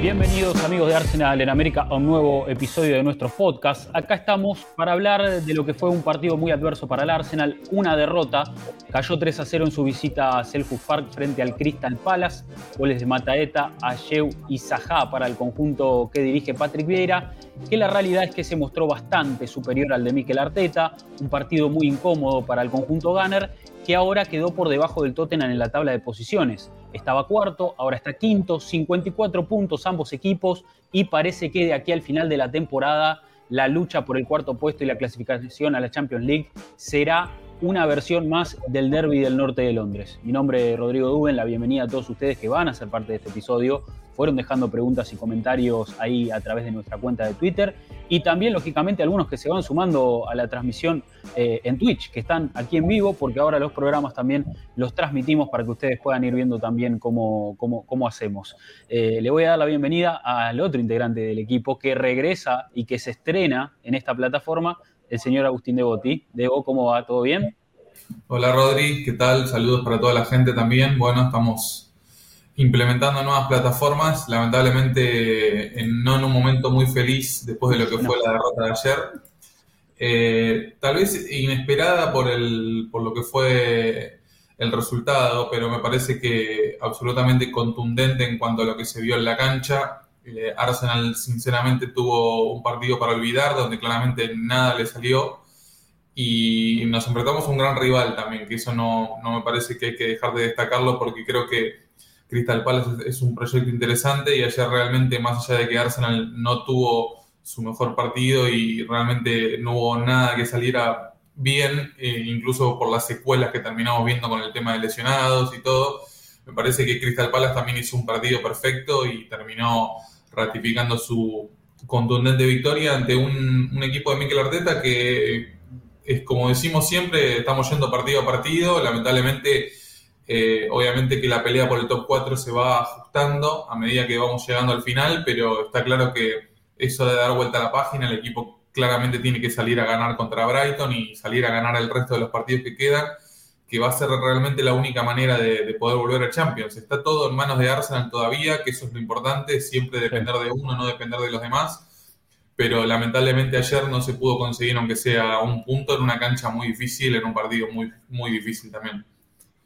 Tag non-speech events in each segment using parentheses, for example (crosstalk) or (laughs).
Bienvenidos amigos de Arsenal en América a un nuevo episodio de nuestro podcast. Acá estamos para hablar de lo que fue un partido muy adverso para el Arsenal, una derrota. Cayó 3 a 0 en su visita a Selhurst Park frente al Crystal Palace. Goles de Mataeta, Ayew y Zaha para el conjunto que dirige Patrick Vieira, que la realidad es que se mostró bastante superior al de Mikel Arteta. Un partido muy incómodo para el conjunto Gunner que ahora quedó por debajo del Tottenham en la tabla de posiciones. Estaba cuarto, ahora está quinto, 54 puntos ambos equipos y parece que de aquí al final de la temporada la lucha por el cuarto puesto y la clasificación a la Champions League será una versión más del derby del norte de Londres. Mi nombre es Rodrigo Duben, la bienvenida a todos ustedes que van a ser parte de este episodio. Fueron dejando preguntas y comentarios ahí a través de nuestra cuenta de Twitter y también, lógicamente, algunos que se van sumando a la transmisión eh, en Twitch, que están aquí en vivo, porque ahora los programas también los transmitimos para que ustedes puedan ir viendo también cómo, cómo, cómo hacemos. Eh, le voy a dar la bienvenida al otro integrante del equipo que regresa y que se estrena en esta plataforma, el señor Agustín Devoti. Debo, ¿cómo va? ¿Todo bien? Hola Rodri, ¿qué tal? Saludos para toda la gente también. Bueno, estamos implementando nuevas plataformas, lamentablemente en, no en un momento muy feliz después de lo que fue la derrota de ayer. Eh, tal vez inesperada por, el, por lo que fue el resultado, pero me parece que absolutamente contundente en cuanto a lo que se vio en la cancha. Eh, Arsenal sinceramente tuvo un partido para olvidar, donde claramente nada le salió. Y nos enfrentamos a un gran rival también, que eso no, no, me parece que hay que dejar de destacarlo porque creo que Crystal Palace es, un proyecto interesante y ayer realmente, más allá de que Arsenal no tuvo su mejor partido y realmente no hubo nada que saliera bien, eh, incluso por las secuelas que terminamos viendo con el tema de lesionados y todo, me parece que Crystal Palace también hizo un partido perfecto y terminó ratificando su contundente victoria ante un, equipo de Mikel Arteta que es como decimos siempre, estamos yendo partido a partido. Lamentablemente, eh, obviamente que la pelea por el top 4 se va ajustando a medida que vamos llegando al final, pero está claro que eso de dar vuelta a la página, el equipo claramente tiene que salir a ganar contra Brighton y salir a ganar el resto de los partidos que quedan, que va a ser realmente la única manera de, de poder volver a Champions. Está todo en manos de Arsenal todavía, que eso es lo importante, siempre depender de uno, no depender de los demás pero lamentablemente ayer no se pudo conseguir, aunque sea un punto, en una cancha muy difícil, en un partido muy, muy difícil también.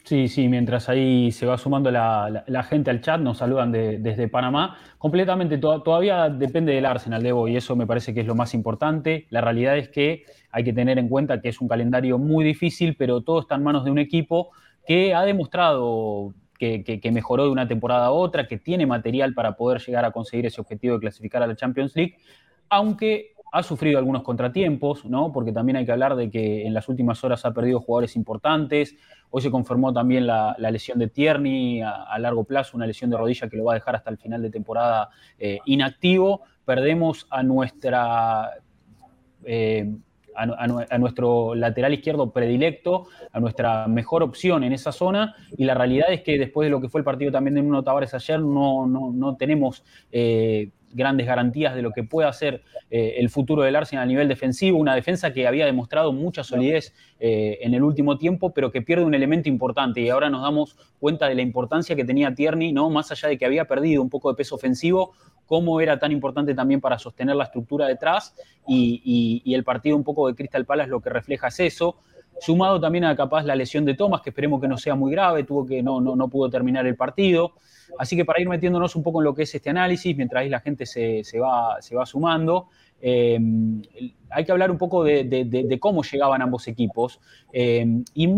Sí, sí, mientras ahí se va sumando la, gente al chat, nos saludan de, desde Panamá. Completamente, to, todavía depende del Arsenal, Debo, y eso me parece que es lo más importante. La realidad es que hay que tener en cuenta que es un calendario muy difícil, pero todo está en manos de un equipo que ha demostrado que, que, que, mejoró de una temporada a otra, que tiene material para poder llegar a conseguir ese objetivo de clasificar a la Champions League aunque ha sufrido algunos contratiempos, ¿no? porque también hay que hablar de que en las últimas horas ha perdido jugadores importantes. Hoy se confirmó también la, lesión de Tierney a, largo plazo, una lesión de rodilla que lo va a dejar hasta el final de temporada eh, inactivo. Perdemos a nuestra. Eh, a, nuestro lateral izquierdo predilecto, a nuestra mejor opción en esa zona, y la realidad es que después de lo que fue el partido también de Nuno Tavares ayer, no, no, no tenemos eh, grandes garantías de lo que pueda ser eh, el futuro del Arsenal a nivel defensivo, una defensa que había demostrado mucha solidez eh, en el último tiempo, pero que pierde un elemento importante. Y ahora nos damos cuenta de la importancia que tenía Tierney, ¿no? más allá de que había perdido un poco de peso ofensivo, cómo era tan importante también para sostener la estructura detrás. Y, y, y el partido un poco de Crystal Palace lo que refleja es eso, sumado también a capaz la lesión de Thomas, que esperemos que no sea muy grave, tuvo que no, no, no pudo terminar el partido. Así que para ir metiéndonos un poco en lo que es este análisis, mientras ahí la gente se, se, va, se va, sumando, eh, hay que hablar un poco de, cómo llegaban ambos equipos. Eh, y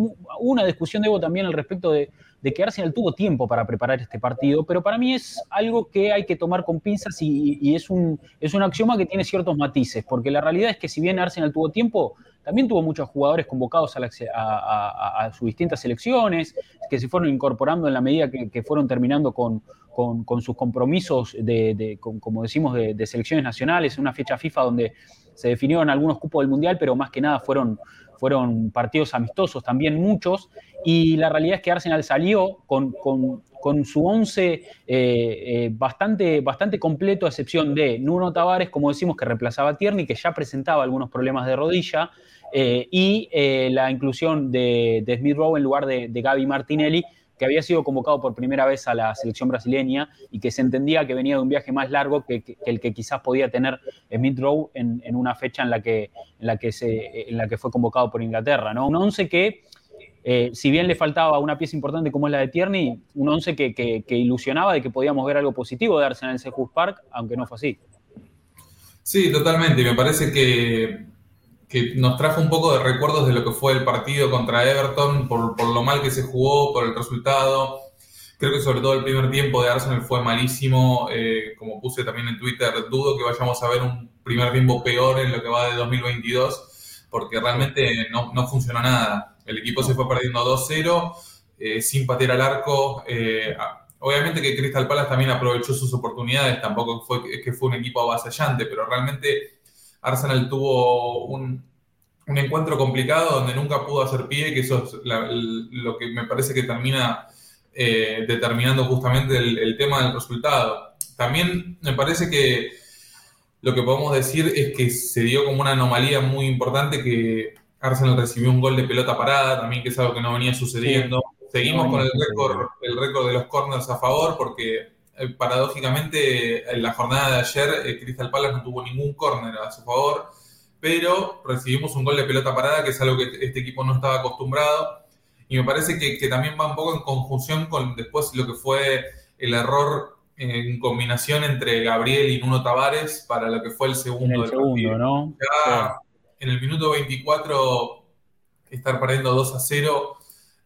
una discusión debo también al respecto de, que Arsenal tuvo tiempo para preparar este partido, pero para mí es algo que hay que tomar con pinzas y, es, un, es un axioma que tiene ciertos matices, porque la realidad es que si bien Arsenal tuvo tiempo, también tuvo muchos jugadores convocados a, sus distintas selecciones, que se fueron incorporando en la medida que, fueron terminando con, sus compromisos, de, como decimos, de, selecciones nacionales, una fecha FIFA donde se definieron algunos cupos del Mundial, pero más que nada fueron, partidos amistosos, también muchos, y la realidad es que Arsenal salió con, su once eh, eh, bastante, bastante completo, a excepción de Nuno Tavares, como decimos, que reemplazaba a Tierney, que ya presentaba algunos problemas de rodilla, eh, y la inclusión de, Smith Rowe en lugar de, de Gaby Martinelli, que había sido convocado por primera vez a la selección brasileña y que se entendía que venía de un viaje más largo que, el que quizás podía tener Smith Rowe en, una fecha en la, que, en, la que se, en la que fue convocado por Inglaterra. ¿no? Un 11 que, eh, si bien le faltaba una pieza importante como es la de Tierney, un 11 que, ilusionaba de que podíamos ver algo positivo de Arsenal en Selhurst Park, aunque no fue así. Sí, totalmente. Me parece que que nos trajo un poco de recuerdos de lo que fue el partido contra Everton, por, lo mal que se jugó, por el resultado. Creo que sobre todo el primer tiempo de Arsenal fue malísimo, eh, como puse también en Twitter, dudo que vayamos a ver un primer tiempo peor en lo que va de 2022, porque realmente no, no funcionó nada. El equipo se fue perdiendo 2-0, eh, sin patear al arco. Eh, obviamente que Crystal Palace también aprovechó sus oportunidades, tampoco fue que fue un equipo avasallante, pero realmente Arsenal tuvo un, encuentro complicado donde nunca pudo hacer pie, que eso es lo que me parece que termina eh, determinando justamente el, tema del resultado. También me parece que lo que podemos decir es que se dio como una anomalía muy importante que Arsenal recibió un gol de pelota parada, también que es algo que no venía sucediendo. Seguimos con el récord, el récord de los corners a favor porque paradójicamente, en la jornada de ayer, eh, Crystal Palace no tuvo ningún córner a su favor, pero recibimos un gol de pelota parada, que es algo que este equipo no estaba acostumbrado. Y me parece que, también va un poco en conjunción con después lo que fue el error en combinación entre Gabriel y Nuno Tavares para lo que fue el segundo. el segundo, ¿no? Ya en el minuto 24, estar perdiendo 2 a 0,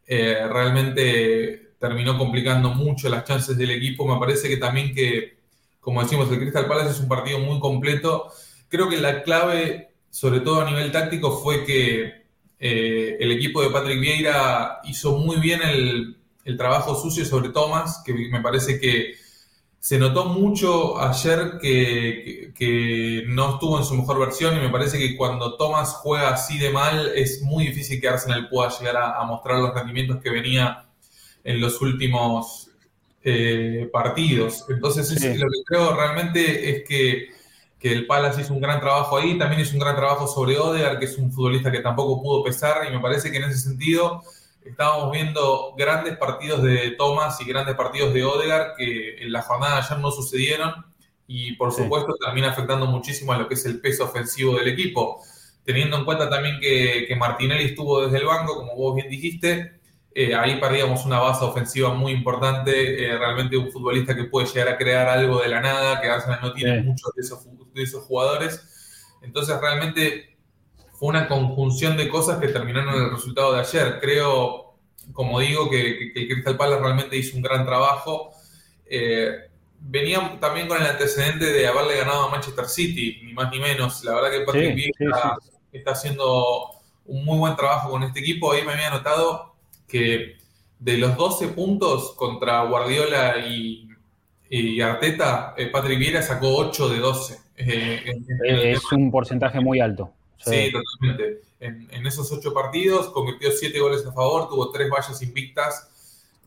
eh, realmente terminó complicando mucho las chances del equipo. Me parece que también que, como decimos, el Crystal Palace es un partido muy completo. Creo que la clave, sobre todo a nivel táctico, fue que eh, el equipo de Patrick Vieira hizo muy bien el, trabajo sucio sobre Thomas, que me parece que se notó mucho ayer que, no estuvo en su mejor versión y me parece que cuando Thomas juega así de mal es muy difícil que Arsenal pueda llegar a mostrar los rendimientos que venía en los últimos eh, partidos. Entonces, lo que creo realmente es que, que, el Palace hizo un gran trabajo ahí, también hizo un gran trabajo sobre Odegaard, que es un futbolista que tampoco pudo pesar, y me parece que en ese sentido estábamos viendo grandes partidos de Thomas y grandes partidos de Odegaard que en la jornada de ayer no sucedieron, y por supuesto termina afectando muchísimo a lo que es el peso ofensivo del equipo. Teniendo en cuenta también que, que Martinelli estuvo desde el banco, como vos bien dijiste, eh, ahí perdíamos una base ofensiva muy importante, eh, realmente un futbolista que puede llegar a crear algo de la nada, que Arsenal no tiene muchos de esos, de esos jugadores. Entonces realmente fue una conjunción de cosas que terminaron en el resultado de ayer. Creo, como digo, que, el Crystal Palace realmente hizo un gran trabajo. Eh, venía también con el antecedente de haberle ganado a Manchester City, ni más ni menos. La verdad que Patrick está haciendo un muy buen trabajo con este equipo. Ahí me había notado que de los 12 puntos contra Guardiola y, Arteta, eh, Patrick Vieira sacó 8 de 12. Eh, es un porcentaje muy alto. Sí, totalmente. En, esos 8 partidos convirtió 7 goles a favor, tuvo 3 vallas invictas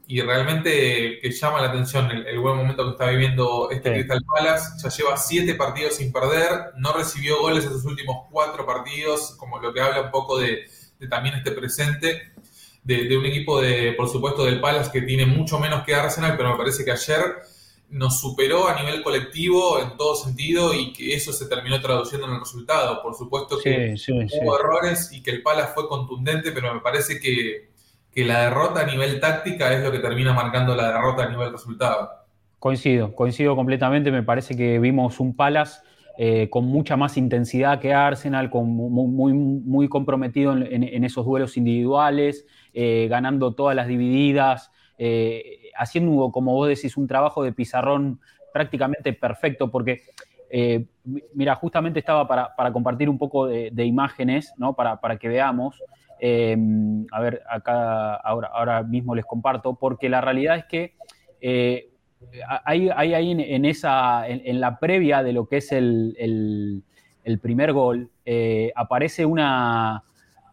y realmente que llama la atención el, buen momento que está viviendo este Crystal Palace. Ya lleva 7 partidos sin perder, no recibió goles en sus últimos 4 partidos, como lo que habla un poco de, de también este presente de, un equipo de, por supuesto, del Palace que tiene mucho menos que Arsenal, pero me parece que ayer nos superó a nivel colectivo en todo sentido y que eso se terminó traduciendo en el resultado. Por supuesto que hubo errores y que el Palace fue contundente, pero me parece que, que la derrota a nivel táctica es lo que termina marcando la derrota a nivel resultado. Coincido, coincido completamente. Me parece que vimos un Palace eh, con mucha más intensidad que Arsenal, con muy, muy, comprometido en, esos duelos individuales, eh, ganando todas las divididas, eh, haciendo, como vos decís, un trabajo de pizarrón prácticamente perfecto, porque, eh, mira, justamente estaba para, compartir un poco de, imágenes, ¿no? Para, para que veamos. A ver, acá ahora, ahora mismo les comparto, porque la realidad es que hay, ahí en, esa, en, la previa de lo que es el, primer gol, aparece una,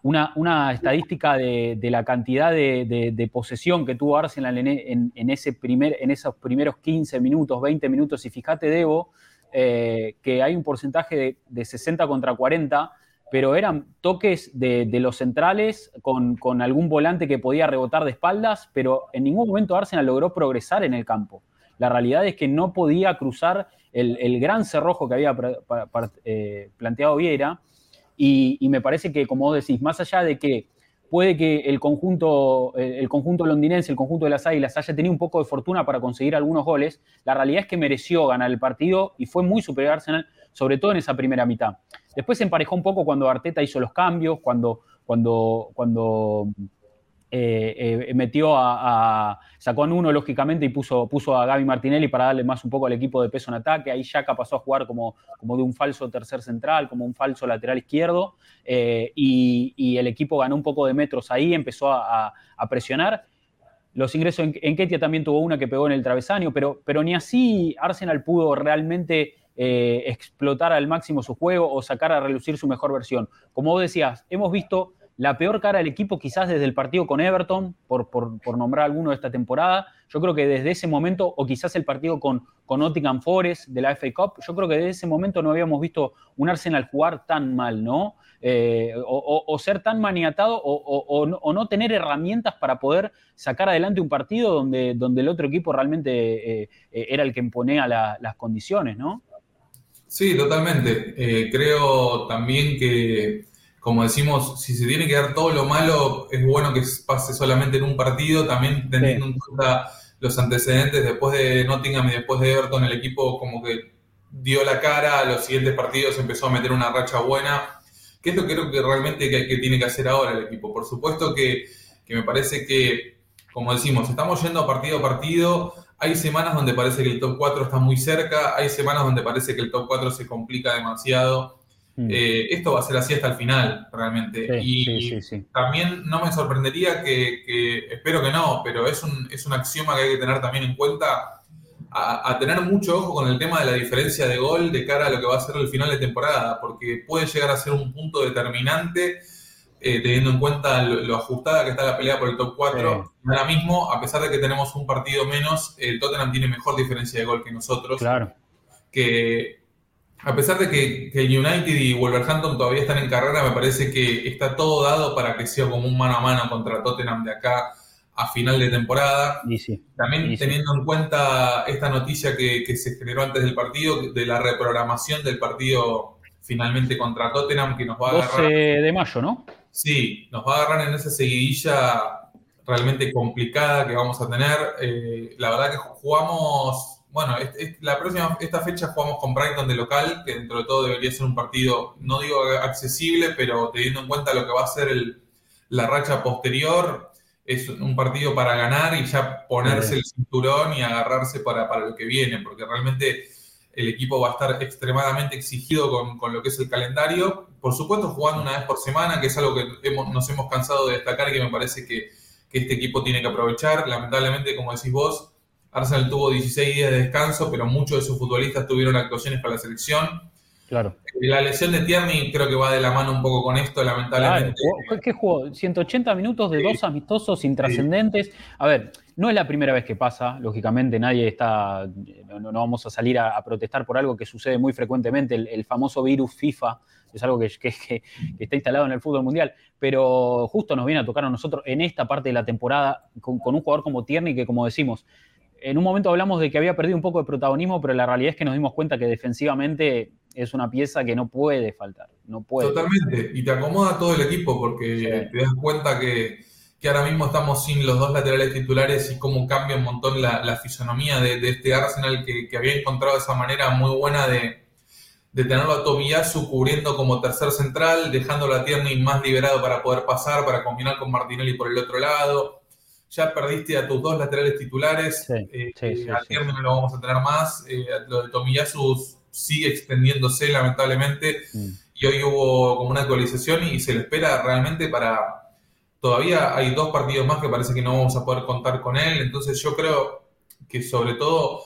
una, estadística de, la cantidad de, posesión que tuvo Arsenal en, ese primer, en esos primeros 15 minutos, 20 minutos. Y fíjate, Debo, eh, que hay un porcentaje de, 60 contra 40, pero eran toques de, los centrales con, algún volante que podía rebotar de espaldas, pero en ningún momento Arsenal logró progresar en el campo. La realidad es que no podía cruzar el, gran cerrojo que había eh, planteado Vieira y, me parece que, como vos decís, más allá de que puede que el conjunto, el conjunto londinense, el conjunto de las Águilas haya tenido un poco de fortuna para conseguir algunos goles, la realidad es que mereció ganar el partido y fue muy superior a Arsenal, sobre todo en esa primera mitad. Después se emparejó un poco cuando Arteta hizo los cambios, cuando, cuando, cuando eh, eh, metió a, sacó a uno lógicamente y puso, puso a Gaby Martinelli para darle más un poco al equipo de peso en ataque. Ahí Yaka pasó a jugar como, como de un falso tercer central, como un falso lateral izquierdo. Eh, y, el equipo ganó un poco de metros ahí, empezó a, presionar. Los ingresos en, Ketia también tuvo una que pegó en el travesaño, pero, pero ni así Arsenal pudo realmente explotar al máximo su juego o sacar a relucir su mejor versión. Como vos decías, hemos visto la peor cara del equipo quizás desde el partido con Everton, por, por, nombrar alguno de esta temporada. Yo creo que desde ese momento, o quizás el partido con, con Nottingham Forest de la FA Cup, yo creo que desde ese momento no habíamos visto un Arsenal jugar tan mal, ¿no? Eh, o, ser tan maniatado o, no tener herramientas para poder sacar adelante un partido donde, donde el otro equipo realmente eh, eh, era el que imponía las condiciones, ¿no? Sí, totalmente. creo también que como decimos, si se tiene que dar todo lo malo, es bueno que pase solamente en un partido, también teniendo en cuenta los antecedentes después de Nottingham y después de Everton, el equipo como que dio la cara a los siguientes partidos, empezó a meter una racha buena, que es lo que creo que realmente que, tiene que hacer ahora el equipo. Por supuesto que, que me parece que, como decimos, estamos yendo partido a partido, hay semanas donde parece que el top 4 está muy cerca, hay semanas donde parece que el top 4 se complica demasiado. Mm. Eh, esto va a ser así hasta el final, realmente. y también no me sorprendería que, espero que no, pero es un, es un axioma que hay que tener también en cuenta, a, tener mucho ojo con el tema de la diferencia de gol de cara a lo que va a ser el final de temporada, porque puede llegar a ser un punto determinante. Eh, teniendo en cuenta lo, ajustada que está la pelea por el top 4. Ahora mismo, a pesar de que tenemos un partido menos, el Tottenham tiene mejor diferencia de gol que nosotros. Claro. Que a pesar de que, que, United y Wolverhampton todavía están en carrera, me parece que está todo dado para que sea como un mano a mano contra Tottenham de acá a final de temporada. También teniendo en cuenta esta noticia que, se generó antes del partido, de la reprogramación del partido finalmente contra Tottenham, que nos va a 12 agarrar. de mayo, ¿no? Sí, nos va a agarrar en esa seguidilla realmente complicada que vamos a tener. Eh, la verdad que jugamos bueno, la próxima, esta fecha jugamos con Brighton de local, que dentro de todo debería ser un partido, no digo accesible, pero teniendo en cuenta lo que va a ser la racha posterior, es un partido para ganar y ya ponerse el cinturón y agarrarse para, para lo que viene, porque realmente el equipo va a estar extremadamente exigido con, lo que es el calendario. Por supuesto, jugando una vez por semana, que es algo que nos hemos cansado de destacar y que me parece que, que este equipo tiene que aprovechar. Lamentablemente, como decís vos, Arsenal tuvo 16 días de descanso, pero muchos de sus futbolistas tuvieron actuaciones para la selección. Claro. La lesión de Tierney creo que va de la mano un poco con esto, lamentablemente. Claro. ¿Qué jugó? 180 minutos de dos amistosos intrascendentes. A ver, no es la primera vez que pasa, lógicamente nadie está, no, vamos a salir a, protestar por algo que sucede muy frecuentemente, el, famoso virus FIFA, es algo (laughs) que, que, está instalado en el fútbol mundial, pero justo nos viene a tocar a nosotros en esta parte de la temporada con, con un jugador como Tierney que como decimos, en un momento hablamos de que había perdido un poco de protagonismo, pero la realidad es que nos dimos cuenta que defensivamente es una pieza que no puede faltar. No puede. Totalmente. Y te acomoda todo el equipo porque te das cuenta que, ahora mismo estamos sin los dos laterales titulares y cómo cambia un montón la, fisonomía de, este Arsenal que, había encontrado esa manera muy buena de, tenerlo a Tomiyasu cubriendo como tercer central, dejándolo a Tierney más liberado para poder pasar, para combinar con Martinelli por el otro lado ya perdiste a tus dos laterales titulares, Sí, eh, sí, sí, eh, término no lo vamos a tener más, eh, lo de Tomiyasu sigue extendiéndose lamentablemente Mm. y hoy hubo como una actualización y se le espera realmente para... Todavía hay dos partidos más que parece que no vamos a poder contar con él, entonces yo creo que sobre todo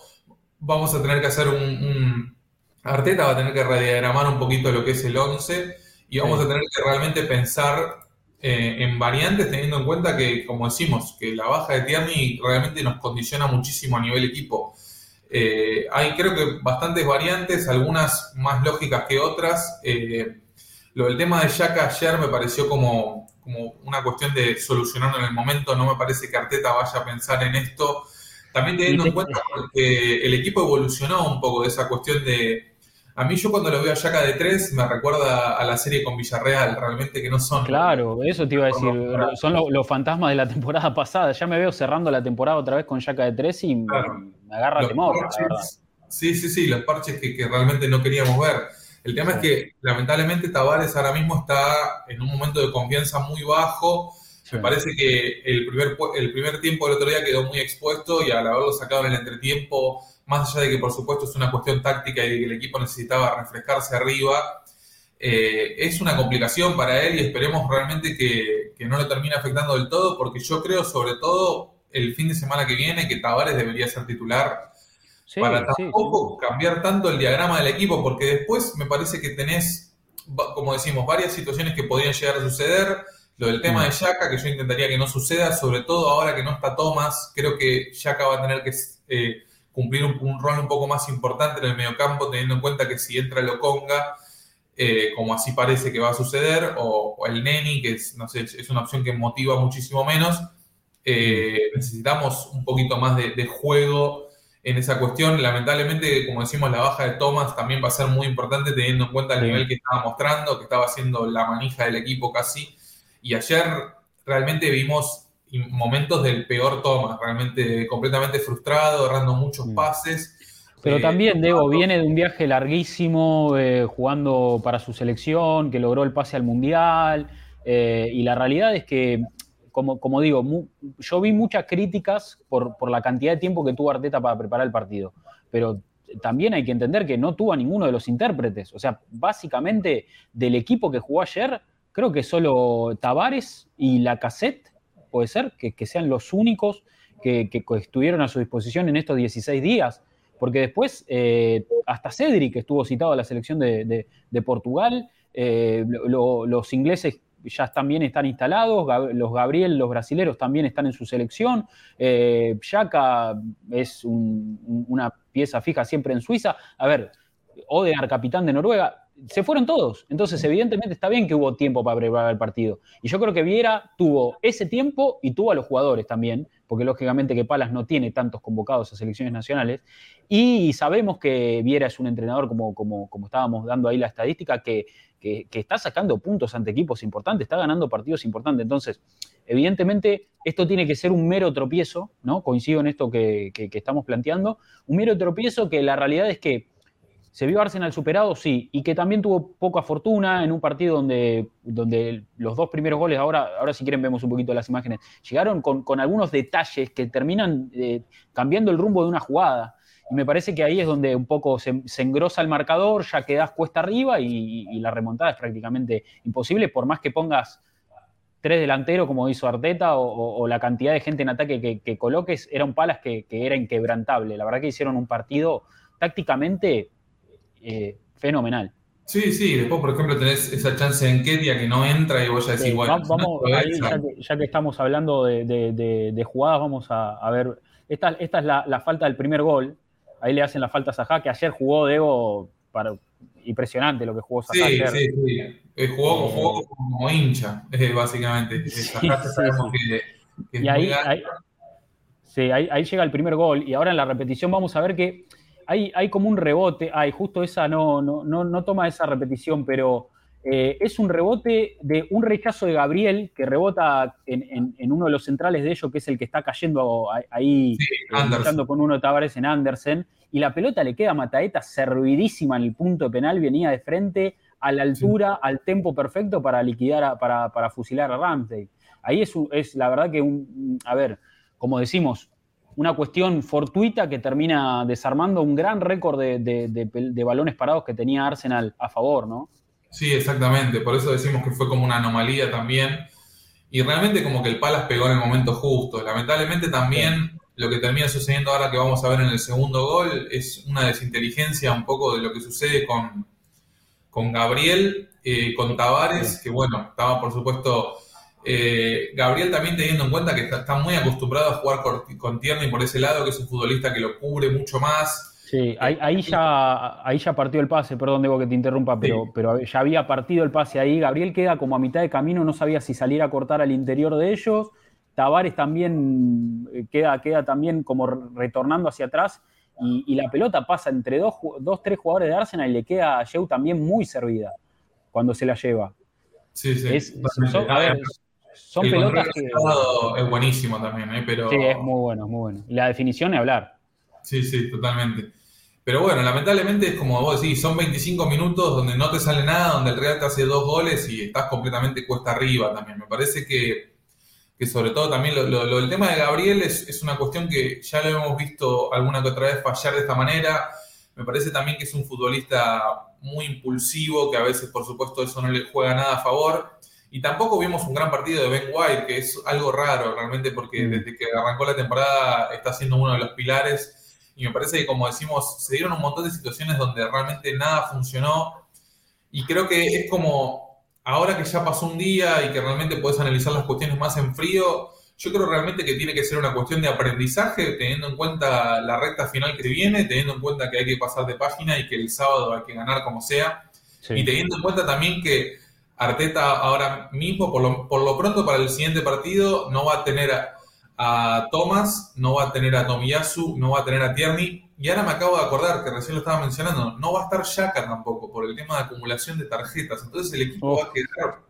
vamos a tener que hacer un... un- Arteta va a tener que rediagramar un poquito lo que es el 11 y vamos a tener que realmente pensar eh, en variantes teniendo en cuenta que, como decimos, que la baja de Tierney realmente nos condiciona muchísimo a nivel equipo. Eh, hay creo que bastantes variantes, algunas más lógicas que otras. Eh, lo del tema de Yaka ayer me pareció como, como una cuestión de solucionarlo en el momento. No me parece que Arteta vaya a pensar en esto. También teniendo en cuenta que el equipo evolucionó un poco de esa cuestión de... A mí yo cuando lo veo a Yaka de 3 me recuerda a la serie con Villarreal, realmente que no son... Claro, eso te iba a decir. Son lo- los fantasmas de la (laughs) temporada pasada. Ya me veo cerrando la temporada otra vez con Yaka de 3 y me- Claro. me agarra Los temor, la parches- verdad. Sí, sí, sí, los parches que, que realmente no queríamos ver. El tema es que lamentablemente Tavares ahora mismo está en un momento de confianza muy bajo. Sí. Me parece que el primer, el primer tiempo del otro día quedó muy expuesto y al haberlo sacado en el entretiempo, más allá de que por supuesto es una cuestión táctica y de que el equipo necesitaba refrescarse arriba, eh, es una complicación para él y esperemos realmente que, que no lo termine afectando del todo, porque yo creo sobre todo el fin de semana que viene que Tavares debería ser titular Sí, para sí, tampoco cambiar tanto el diagrama del equipo, porque después me parece que tenés, como decimos, varias situaciones que podrían llegar a suceder. Lo del tema Mm. de Yaka, que yo intentaría que no suceda, sobre todo ahora que no está Thomas, creo que Yaka va a tener que eh, cumplir un, un rol un poco más importante en el mediocampo, teniendo en cuenta que si entra Loconga, eh, como así parece que va a suceder, o, o el Neni, que es, no sé, es una opción que motiva muchísimo menos, eh, necesitamos un poquito más de, de juego en esa cuestión. Lamentablemente, como decimos, la baja de Thomas también va a ser muy importante teniendo en cuenta el Sí. nivel que estaba mostrando, que estaba haciendo la manija del equipo casi. Y ayer realmente vimos momentos del peor Thomas, realmente completamente frustrado, errando muchos Mm. pases. Pero Eh, también, Debo, viene de un viaje larguísimo, eh, jugando para su selección, que logró el pase al Mundial, eh, y la realidad es que, como, como digo, mu- yo vi muchas críticas por, por la cantidad de tiempo que tuvo Arteta para preparar el partido, pero también hay que entender que no tuvo a ninguno de los intérpretes, o sea, básicamente del equipo que jugó ayer, creo que solo Tavares y la cassette, puede ser, que, sean los únicos que, estuvieron a su disposición en estos 16 días porque después eh, hasta Cedric estuvo citado a la selección de, Portugal, eh, lo- los ingleses ya también están instalados, los Gabriel, los brasileros también están en su selección, eh, es un- un- una pieza fija siempre en Suiza, a ver, Odegaard, capitán de Noruega, se fueron todos, entonces evidentemente está bien que hubo tiempo para preparar el partido, y yo creo que Viera tuvo ese tiempo y tuvo a los jugadores también, porque lógicamente que Palas no tiene tantos convocados a selecciones nacionales, y sabemos que Viera es un entrenador, como, como, como estábamos dando ahí la estadística, que, que, que está sacando puntos ante equipos importantes, está ganando partidos importantes. Entonces, evidentemente, esto tiene que ser un mero tropiezo, ¿no? Coincido en esto que, que- que estamos planteando. Un mero tropiezo que la realidad es que se vio Arsenal superado, sí, y que también tuvo poca fortuna en un partido donde, donde los dos primeros goles, ahora, ahora si quieren vemos un poquito las imágenes, llegaron con, con algunos detalles que terminan eh, cambiando el rumbo de una jugada. Y me parece que ahí es donde un poco se, engrosa el marcador, ya quedás cuesta arriba y, la remontada es prácticamente imposible, por más que pongas tres delanteros como hizo Arteta o, la cantidad de gente en ataque que, que coloques, era un Palas que, que era inquebrantable. La verdad que hicieron un partido tácticamente eh, fenomenal. Sí, sí, después, por ejemplo, tenés esa chance en Ketia que no entra y vos ya decís, Sí, bueno, va- vamos, no ahí, ya, que, ya que estamos hablando de, de- de- de jugadas, vamos a, a ver. Esta, esta es la, la falta del primer gol. Ahí le hacen la falta a Sajá, que ayer jugó Debo para, impresionante lo que jugó Sajá Sí, ayer. sí, sí. Eh, jugó, jugó como hincha, (laughs) eh, básicamente. Eh, Sí, Sajá sí, sabemos que, es Y ahí, muy ahí- sí, ahí, ahí llega el primer gol. Y ahora en la repetición vamos a ver que hay, hay como un rebote. Ay, justo esa no, no, no, no toma esa repetición, pero eh, es un rebote de un rechazo de Gabriel que rebota en, en- en uno de los centrales de ellos, que es el que está cayendo ahí, Sí, eh, con uno de Tavares en Andersen. Y la pelota le queda a Mataeta servidísima en el punto penal, venía de frente, a la altura, al tempo perfecto para liquidar, a- para, para fusilar a Ramsey. Ahí es, es la verdad que un, a ver, como decimos, una cuestión fortuita que termina desarmando un gran récord de, balones parados que tenía Arsenal a favor, ¿no? Sí, exactamente. Por eso decimos que fue como una anomalía también. Y realmente como que el Palas pegó en el momento justo. Lamentablemente también lo que termina sucediendo ahora que vamos a ver en el segundo gol es una desinteligencia un poco de lo que sucede con, con Gabriel, eh, con Tavares, que bueno, estaba por supuesto eh, Gabriel también teniendo en cuenta que está, muy acostumbrado a jugar con, Tierney por ese lado, que es un futbolista que lo cubre mucho más. Sí, ahí, ya, ahí ya partió el pase, perdón, debo que te interrumpa, pero, pero ya había partido el pase ahí. Gabriel queda como a mitad de camino, no sabía si salir a cortar al interior de ellos. Tavares también eh, queda, queda también como retornando hacia atrás y, la pelota pasa entre dos, dos, tres jugadores de Arsenal y le queda a Sheu también muy servida cuando se la lleva. Sí, sí. Son pelotas que. Es buenísimo también, ¿eh? Pero... Sí, es muy bueno, muy bueno. La definición es hablar. Sí, sí, totalmente. Pero bueno, lamentablemente es como vos decís, son 25 minutos donde no te sale nada, donde el Real te hace dos goles y estás completamente cuesta arriba también. Me parece que, que sobre todo también lo, el tema de Gabriel es, es, una cuestión que ya lo hemos visto alguna que otra vez fallar de esta manera. Me parece también que es un futbolista muy impulsivo, que a veces por supuesto eso no le juega nada a favor. Y tampoco vimos un gran partido de Ben White, que es algo raro realmente porque mm. desde que arrancó la temporada está siendo uno de los pilares. Y me parece que, como decimos, se dieron un montón de situaciones donde realmente nada funcionó. Y creo que es como, ahora que ya pasó un día y que realmente puedes analizar las cuestiones más en frío, yo creo realmente que tiene que ser una cuestión de aprendizaje, teniendo en cuenta la recta final que viene, teniendo en cuenta que hay que pasar de página y que el sábado hay que ganar como sea. Y teniendo en cuenta también que Arteta ahora mismo, por lo, por lo pronto para el siguiente partido, no va a tener a, Thomas, no va a tener a Tomiyasu, no va a tener a Tierney. Y ahora me acabo de acordar que recién lo estaba mencionando, no va a estar Shaka tampoco por el tema de acumulación de tarjetas. Entonces el equipo va a quedar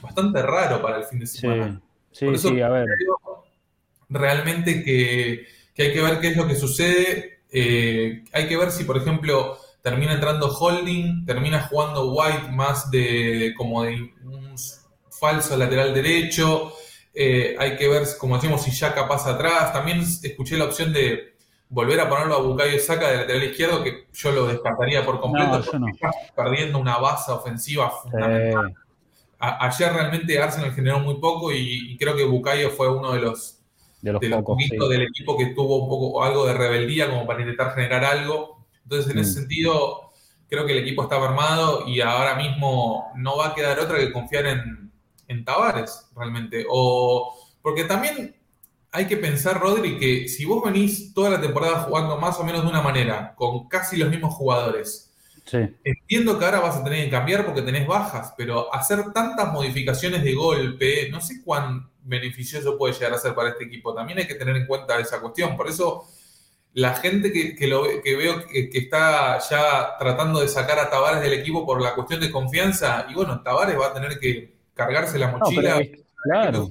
bastante raro para el fin de semana. Sí, sí, sí a ver. Realmente que, que, hay que ver qué es lo que sucede. Eh, hay que ver si, por ejemplo, termina entrando Holding, termina jugando White más de como de un falso lateral derecho. Eh, hay que ver, como decimos, si Yaka pasa atrás. También escuché la opción de volver a ponerlo a Bukayo Saka de lateral izquierdo, que yo lo descartaría por completo, porque está perdiendo una base ofensiva fundamental. ayer realmente Arsenal generó muy poco y, creo que Bukayo fue uno de los de los, del equipo que tuvo un poco algo de rebeldía como para intentar generar algo. Entonces, en ese mm. sentido, creo que el equipo estaba armado y ahora mismo no va a quedar otra que confiar en, en Tavares, realmente. O, porque también hay que pensar, Rodri, que si vos venís toda la temporada jugando más o menos de una manera, con casi los mismos jugadores, entiendo que ahora vas a tener que cambiar porque tenés bajas, pero hacer tantas modificaciones de golpe, no sé cuán beneficioso puede llegar a ser para este equipo. También hay que tener en cuenta esa cuestión. Por eso la gente que, lo, que veo que, está ya tratando de sacar a Tavares del equipo por la cuestión de confianza, y bueno, Tavares va a tener que cargarse la mochila. claro.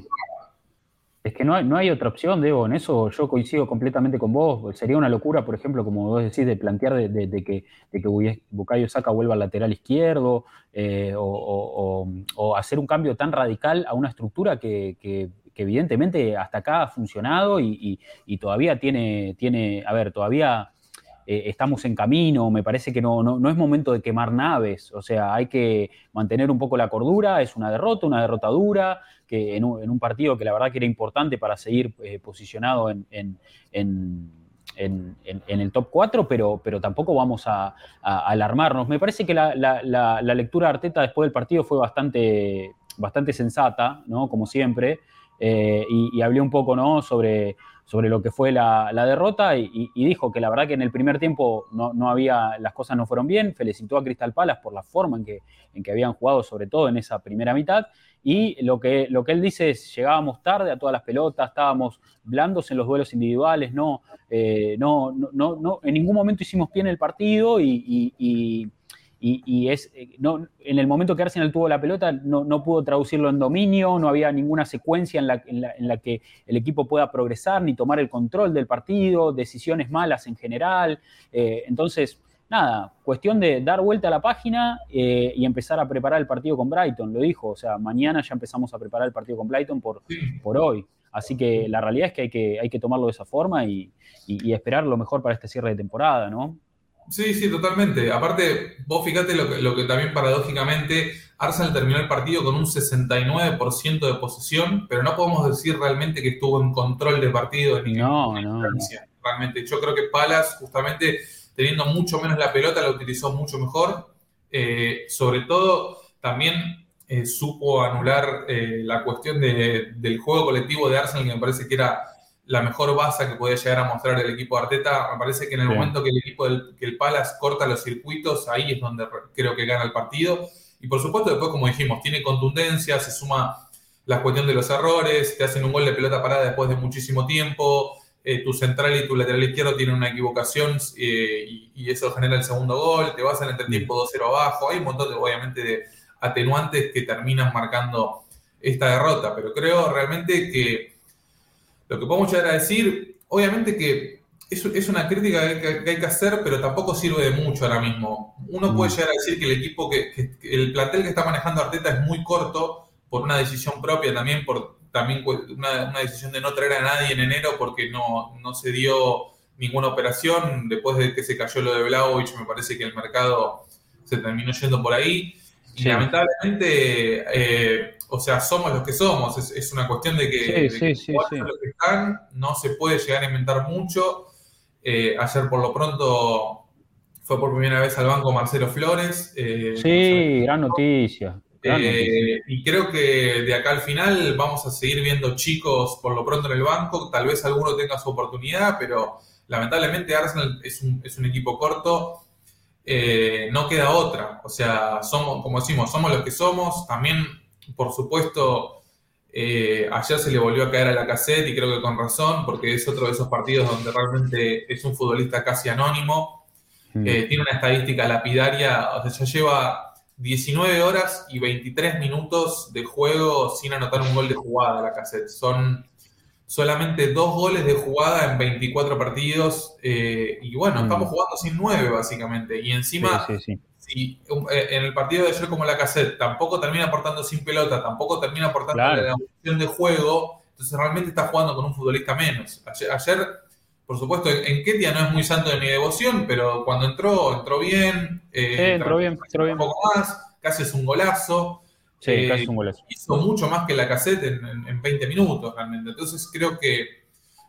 Es que no hay, no hay otra opción, Debo, en eso yo coincido completamente con vos. Sería una locura, por ejemplo, como vos decís, de plantear de, que, de que Bucayo Saca vuelva al lateral izquierdo eh, o, hacer un cambio tan radical a una estructura que, evidentemente hasta acá ha funcionado y, todavía tiene, tiene, a ver, todavía eh, estamos en camino, me parece que no, no, es momento de quemar naves, o sea, hay que mantener un poco la cordura, es una derrota, una derrota dura, que en un, partido que la verdad que era importante para seguir eh, posicionado en, en, el top 4, pero, pero tampoco vamos a, alarmarnos. Me parece que la, la, lectura de Arteta después del partido fue bastante, bastante sensata, ¿no? Como siempre. Eh, y, hablé un poco ¿no? sobre, sobre lo que fue la, derrota y, dijo que la verdad que en el primer tiempo no, había, las cosas no fueron bien, felicitó a Crystal Palace por la forma en que, en que habían jugado, sobre todo en esa primera mitad, y lo que, lo que él dice es, llegábamos tarde a todas las pelotas, estábamos blandos en los duelos individuales, no, eh, no, no, no, en ningún momento hicimos pie en el partido y y, es, eh, no, en el momento que Arsenal tuvo la pelota no, no pudo traducirlo en dominio, no había ninguna secuencia en la, en, la, que el equipo pueda progresar ni tomar el control del partido, decisiones malas en general. Eh, entonces, nada, cuestión de dar vuelta a la página eh, y empezar a preparar el partido con Brighton, lo dijo, o sea, mañana ya empezamos a preparar el partido con Brighton por, por hoy. Así que la realidad es que hay que, hay que tomarlo de esa forma y, esperar lo mejor para este cierre de temporada, ¿no? Sí, sí, totalmente. Aparte, vos fíjate lo que, lo que también paradójicamente Arsenal terminó el partido con un 69% de posesión, pero no podemos decir realmente que estuvo en control del partido en no, no, Realmente, yo creo que Palas, justamente teniendo mucho menos la pelota, la utilizó mucho mejor. Eh, sobre todo, también eh, supo anular eh, la cuestión del juego colectivo de Arsenal, que me parece que era la mejor base que podía llegar a mostrar el equipo de Arteta. Me parece que en el momento que el equipo del que el Palace corta los circuitos, ahí es donde creo que gana el partido. Y por supuesto, después, como dijimos, tiene contundencia, se suma la cuestión de los errores, te hacen un gol de pelota parada después de muchísimo tiempo, eh, tu central y tu lateral izquierdo tienen una equivocación y, y, eso genera el segundo gol, te vas al entretiempo 2-0 abajo, hay un montón de, obviamente, de atenuantes que terminan marcando esta derrota, pero creo realmente que lo que podemos llegar a decir, obviamente que es, es una crítica que, hay que hacer, pero tampoco sirve de mucho ahora mismo. Uno mm. puede llegar a decir que el equipo, que, el plantel que está manejando Arteta es muy corto por una decisión propia, también por también una, decisión de no traer a nadie en enero porque no, no se dio ninguna operación. Después de que se cayó lo de Blaovic, me parece que el mercado se terminó yendo por ahí. Y lamentablemente, eh, o sea, somos los que somos. Es, una cuestión de que, los que están, no se puede llegar a inventar mucho. Eh, ayer, por lo pronto, fue por primera vez al banco Marcelo Flores. Eh, sí, gran noticia. y creo que de acá al final vamos a seguir viendo chicos por lo pronto en el banco. Tal vez alguno tenga su oportunidad, pero lamentablemente Arsenal es un, es un equipo corto eh, no queda otra. O sea, somos, como decimos, somos los que somos. También, por supuesto, eh, ayer se le volvió a caer a la cassette y creo que con razón, porque es otro de esos partidos donde realmente es un futbolista casi anónimo. Mm. Eh, tiene una estadística lapidaria, o sea, ya lleva 19 horas y 23 minutos de juego sin anotar un gol de jugada a la cassette. Son solamente dos goles de jugada en 24 partidos. Eh, y bueno, estamos mm. jugando sin nueve, básicamente. Y encima, Si, eh, en el partido de ayer como la cassette tampoco termina aportando sin pelota, tampoco termina aportando la opción de juego, entonces realmente está jugando con un futbolista menos. Ayer, por supuesto, en Ketia no es muy santo de mi devoción, pero cuando entró, entró bien. Eh, entró bien, entró bien. Un poco más, casi es un golazo. Sí, eh, casi un golazo. Hizo mucho más que la cassette en, 20 minutos realmente. Entonces creo que,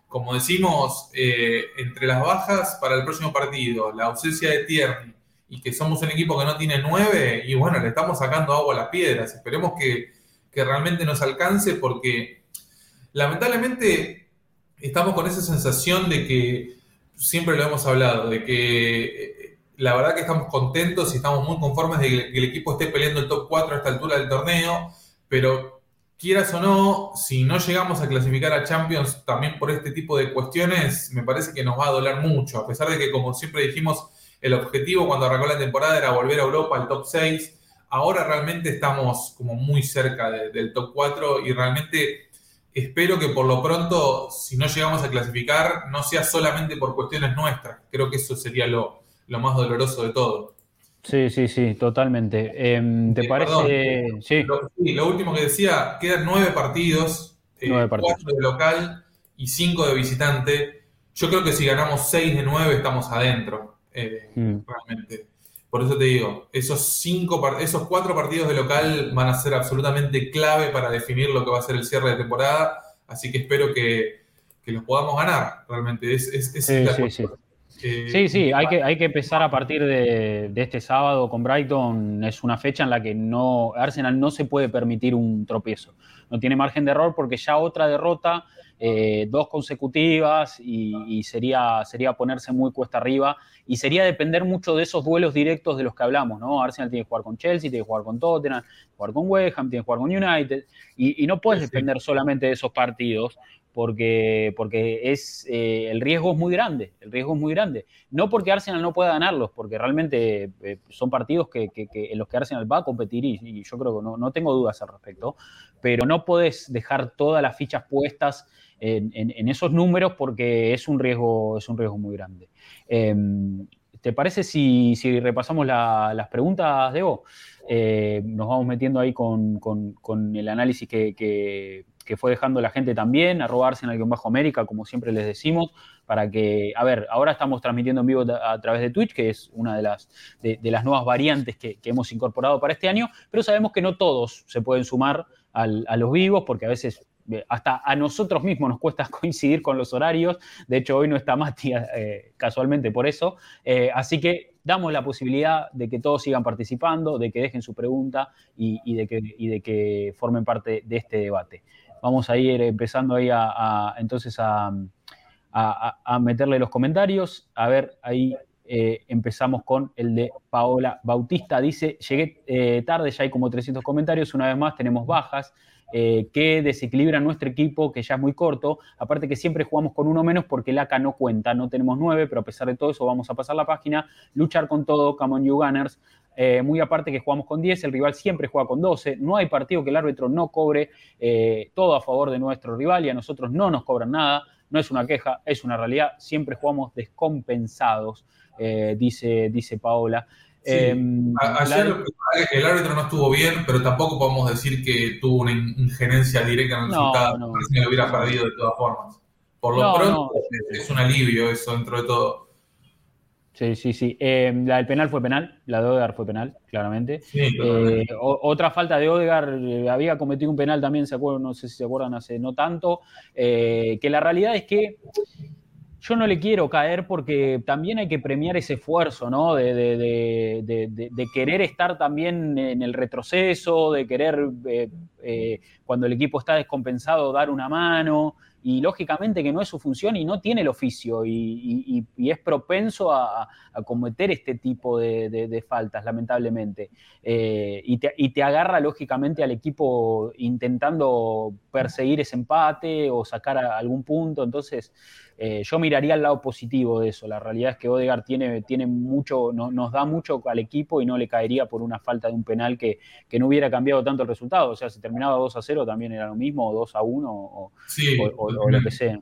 como decimos, eh, entre las bajas para el próximo partido, la ausencia de Tierney y que somos un equipo que no tiene nueve, y bueno, le estamos sacando agua a las piedras. Esperemos que, que realmente nos alcance porque lamentablemente estamos con esa sensación de que siempre lo hemos hablado, de que la verdad que estamos contentos y estamos muy conformes de que el equipo esté peleando el top 4 a esta altura del torneo, pero quieras o no, si no llegamos a clasificar a Champions también por este tipo de cuestiones, me parece que nos va a doler mucho, a pesar de que como siempre dijimos, el objetivo cuando arrancó la temporada era volver a Europa al top 6, ahora realmente estamos como muy cerca del top 4 y realmente espero que por lo pronto, si no llegamos a clasificar, no sea solamente por cuestiones nuestras, creo que eso sería lo, lo más doloroso de todo. Sí, sí, sí, totalmente. Em, ¿Te parece? sí. Lo, último que decía, quedan nueve partidos, eh, nueve partidos. cuatro de local y cinco de visitante. Yo creo que si ganamos seis de nueve estamos adentro, eh, mm. realmente. Por eso te digo, esos, cinco, esos cuatro partidos de local van a ser absolutamente clave para definir lo que va a ser el cierre de temporada. Así que espero que, los podamos ganar, realmente. Es, es, sí, sí, sí. Eh, sí, sí, hay que, hay que empezar a partir de, este sábado con Brighton. Es una fecha en la que no Arsenal no se puede permitir un tropiezo. No tiene margen de error porque ya otra derrota, eh, dos consecutivas, y, sería, sería ponerse muy cuesta arriba. Y sería depender mucho de esos duelos directos de los que hablamos, ¿no? Arsenal tiene que jugar con Chelsea, tiene que jugar con Tottenham, jugar con West Ham, tiene que jugar con United. Y, no puedes depender solamente de esos partidos porque, porque es, eh, el riesgo es muy grande, el riesgo es muy grande. No porque Arsenal no pueda ganarlos, porque realmente eh, son partidos que, en los que Arsenal va a competir y, yo creo que no, no, tengo dudas al respecto, pero no puedes dejar todas las fichas puestas en, esos números porque es un riesgo, es un riesgo muy grande. Em, ¿Te parece si, si repasamos las preguntas, Debo? Eh, nos vamos metiendo ahí con, con, el análisis que, que fue dejando la gente también, arroba Arsenal-Bajo América, como siempre les decimos, para que, a ver, ahora estamos transmitiendo en vivo a, través de Twitch, que es una de las, de, las nuevas variantes que, hemos incorporado para este año, pero sabemos que no todos se pueden sumar a los vivos, porque a veces hasta a nosotros mismos nos cuesta (laughs) coincidir con los horarios. De hecho, hoy no está Mati eh, casualmente por eso. Eh, así que damos la posibilidad de que todos sigan participando, de que dejen su pregunta y, de, que, de, que, formen parte de este debate. Vamos a ir empezando ahí a, entonces a, meterle los comentarios. A ver, ahí empezamos con el de Paola Bautista. Dice, llegué tarde, ya hay como 300 comentarios, una vez más tenemos bajas. Eh, que desequilibra nuestro equipo, que ya es muy corto. Aparte que siempre jugamos con uno menos porque el AK no cuenta, no tenemos nueve, pero a pesar de todo eso vamos a pasar la página, luchar con todo, come on you Gunners. Eh, muy aparte que jugamos con 10, el rival siempre juega con 12, no hay partido que el árbitro no cobre, eh, todo a favor de nuestro rival y a nosotros no nos cobran nada, no es una queja, es una realidad, siempre jugamos descompensados, dice, dice Paola. Em, ayer el árbitro no estuvo bien, pero tampoco podemos decir que tuvo una injerencia directa en el resultado. No. lo hubiera perdido de todas formas. Por lo pronto es, un alivio eso dentro de todo. Sí, sí, sí. Em, la del penal fue penal, la de Odegar fue penal, claramente. Eh, otra falta de Odegar, eh, había cometido un penal también, ¿se acuerdan? no sé si se acuerdan, hace no tanto, eh, que la realidad es que yo no le quiero caer porque también hay que premiar ese esfuerzo, ¿no? De, de, querer estar también en el retroceso, de querer, eh, eh, cuando el equipo está descompensado, dar una mano y lógicamente que no es su función y no tiene el oficio y, es propenso a, cometer este tipo de, faltas, lamentablemente. Eh, y, te, agarra lógicamente al equipo intentando perseguir ese empate o sacar algún punto. Entonces, eh, yo miraría el lado positivo de eso. La realidad es que Odegaard tiene, tiene mucho, nos da mucho al equipo y no le caería por una falta de un penal que, no hubiera cambiado tanto el resultado. O sea, si terminaba 2 a 0 también era lo mismo, o 2 a 1, o, lo que sea.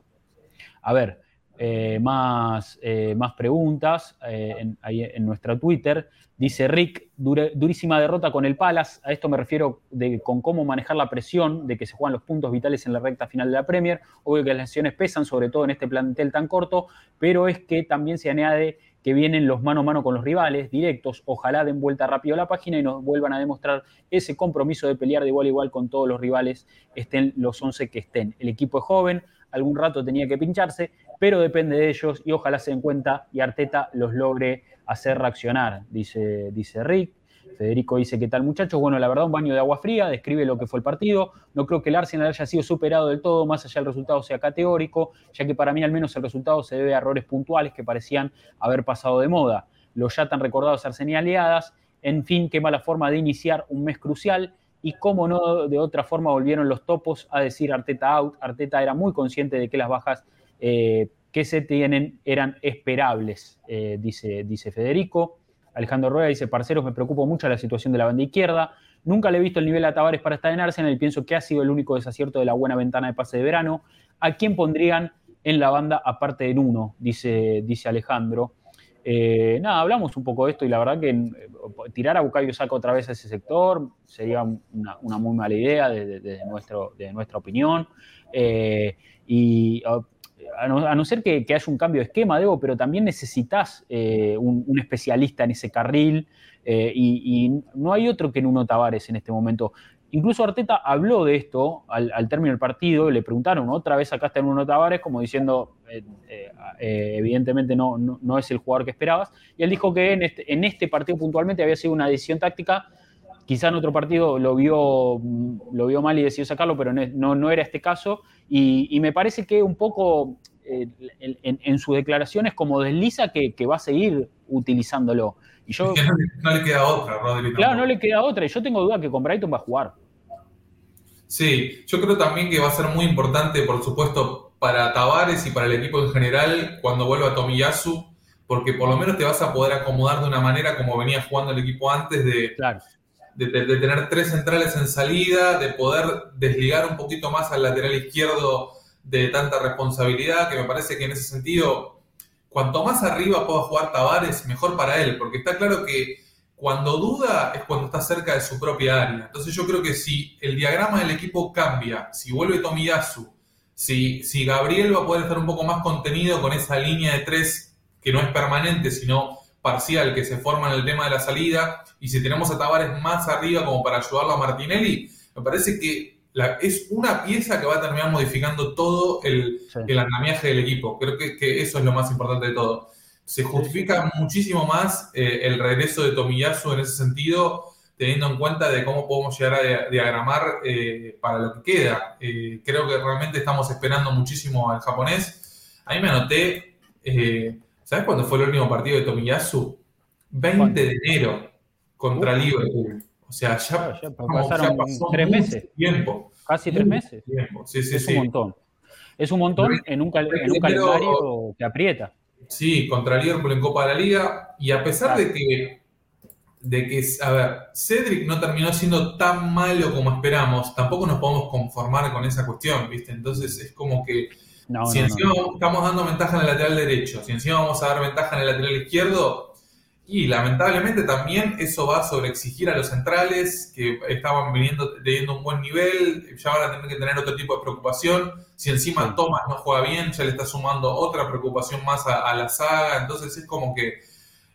A ver, eh, más, eh, más preguntas en, ahí en nuestra Twitter. Dice Rick, durísima derrota con el Palace. A esto me refiero de, con cómo manejar la presión de que se juegan los puntos vitales en la recta final de la Premier. Obvio que las lesiones pesan, sobre todo en este plantel tan corto, pero es que también se añade que vienen los mano a mano con los rivales directos. Ojalá den vuelta rápido a la página y nos vuelvan a demostrar ese compromiso de pelear de igual a igual con todos los rivales, estén los 11 que estén. El equipo es joven, algún rato tenía que pincharse, pero depende de ellos y ojalá se den cuenta y Arteta los logre hacer reaccionar, dice, dice Rick. Federico dice, ¿qué tal muchachos? Bueno, la verdad, un baño de agua fría, describe lo que fue el partido. No creo que el Arsenal haya sido superado del todo, más allá del resultado sea categórico, ya que para mí al menos el resultado se debe a errores puntuales que parecían haber pasado de moda. Los ya tan recordados Arsenaliadas, en fin, qué mala forma de iniciar un mes crucial y cómo no de otra forma volvieron los topos a decir Arteta out. Arteta era muy consciente de que las bajas eh, que se tienen eran esperables, eh, dice, dice Federico. Alejandro Rueda dice, parceros, me preocupa mucho la situación de la banda izquierda. Nunca le he visto el nivel a Tavares para estar en Arsenal pienso que ha sido el único desacierto de la buena ventana de pase de verano. ¿A quién pondrían en la banda aparte de Nuno? Dice, dice Alejandro. Eh, nada, hablamos un poco de esto y la verdad que eh, tirar a Bucayo Saca otra vez a ese sector sería una, muy mala idea desde, nuestra opinión. y a no, ser que, haya un cambio de esquema, Debo, pero también necesitas eh, un, especialista en ese carril eh, y, no hay otro que Nuno Tavares en este momento. Incluso Arteta habló de esto al, término del partido y le preguntaron, otra vez acá está Nuno Tavares, como diciendo, eh, evidentemente no, no, es el jugador que esperabas. Y él dijo que en este, en este partido puntualmente había sido una decisión táctica Quizá en otro partido lo vio, lo vio mal y decidió sacarlo, pero no, no era este caso. Y, me parece que un poco eh, en, sus declaraciones como desliza que, va a seguir utilizándolo. Y yo, no, le queda otra, Rodrigo. Claro, no le queda otra. Y yo tengo duda que con Brighton va a jugar. Sí, yo creo también que va a ser muy importante, por supuesto, para Tavares y para el equipo en general cuando vuelva Tomiyasu, porque por lo menos te vas a poder acomodar de una manera como venía jugando el equipo antes de, claro de, tener tres centrales en salida, de poder desligar un poquito más al lateral izquierdo de tanta responsabilidad, que me parece que en ese sentido, cuanto más arriba pueda jugar Tavares, mejor para él, porque está claro que cuando duda es cuando está cerca de su propia área. Entonces yo creo que si el diagrama del equipo cambia, si vuelve Tomiyasu, si, si Gabriel va a poder estar un poco más contenido con esa línea de tres que no es permanente, sino parcial, que se forma en el tema de la salida, y si tenemos a Tavares más arriba como para ayudarlo a Martinelli, me parece que es una pieza que va a terminar modificando todo el, andamiaje del equipo. Creo que, que, eso es lo más importante de todo. Se justifica muchísimo más eh, el regreso de Tomiyasu en ese sentido, teniendo en cuenta de cómo podemos llegar a diagramar eh, para lo que queda. Eh, creo que realmente estamos esperando muchísimo al japonés. Ahí me anoté, ¿sabes cuándo fue el último partido de Tomiyasu? 20 de enero contra Liverpool. O sea, ya, pasaron tres meses. Tiempo. Casi tres meses. es un montón. Es un montón en un, calendario que aprieta. Sí, contra Liverpool en Copa de la Liga. Y a pesar de que, de que, a ver, Cedric no terminó siendo tan malo como esperamos, tampoco nos podemos conformar con esa cuestión, ¿viste? Entonces es como que si encima estamos dando ventaja en el lateral derecho, si encima vamos a dar ventaja en el lateral izquierdo, y lamentablemente también eso va sobre exigir a los centrales que estaban viniendo teniendo un buen nivel, ya van a tener que tener otro tipo de preocupación. Si encima Thomas no juega bien, ya le está sumando otra preocupación más a, la saga. Entonces es como que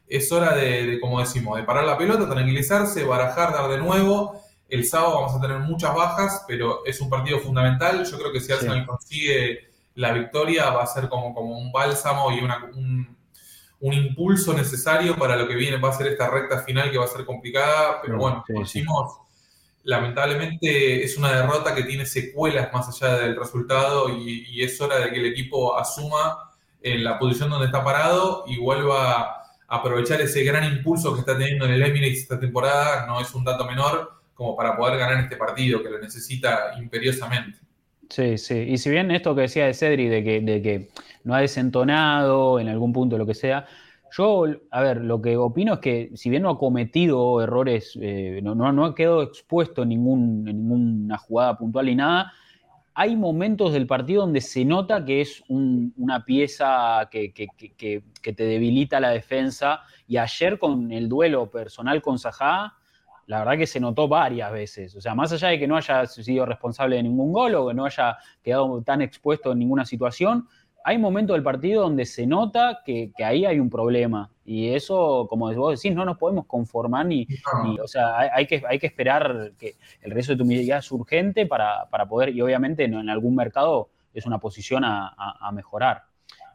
es hora de, como decimos, de parar la pelota, tranquilizarse, barajar, dar de nuevo. El sábado vamos a tener muchas bajas, pero es un partido fundamental. Yo creo que si Arsenal consigue la victoria va a ser como, como un bálsamo y una, un, un impulso necesario para lo que viene, va a ser esta recta final que va a ser complicada, pero bueno, como decimos, lamentablemente es una derrota que tiene secuelas más allá del resultado y, es hora de que el equipo asuma en la posición donde está parado y vuelva a aprovechar ese gran impulso que está teniendo en el Emirates esta temporada, no es un dato menor, como para poder ganar este partido que lo necesita imperiosamente. Sí, sí. Y si bien esto que decía de Cedric, de que, de que no ha desentonado en algún punto, lo que sea, yo, a ver, lo que opino es que si bien no ha cometido errores, eh, no, no, ha quedado expuesto en, ningún, en ninguna jugada puntual ni nada, hay momentos del partido donde se nota que es una pieza que, que, que, te debilita la defensa. Y ayer con el duelo personal con Sajá, la verdad que se notó varias veces. O sea, más allá de que no haya sido responsable de ningún gol o que no haya quedado tan expuesto en ninguna situación, hay momentos del partido donde se nota que, ahí hay un problema. Y eso, como vos decís, no nos podemos conformar ni, o sea, hay, que, hay que esperar que el resto de tu medida es urgente para, poder, y obviamente en algún mercado es una posición a, mejorar.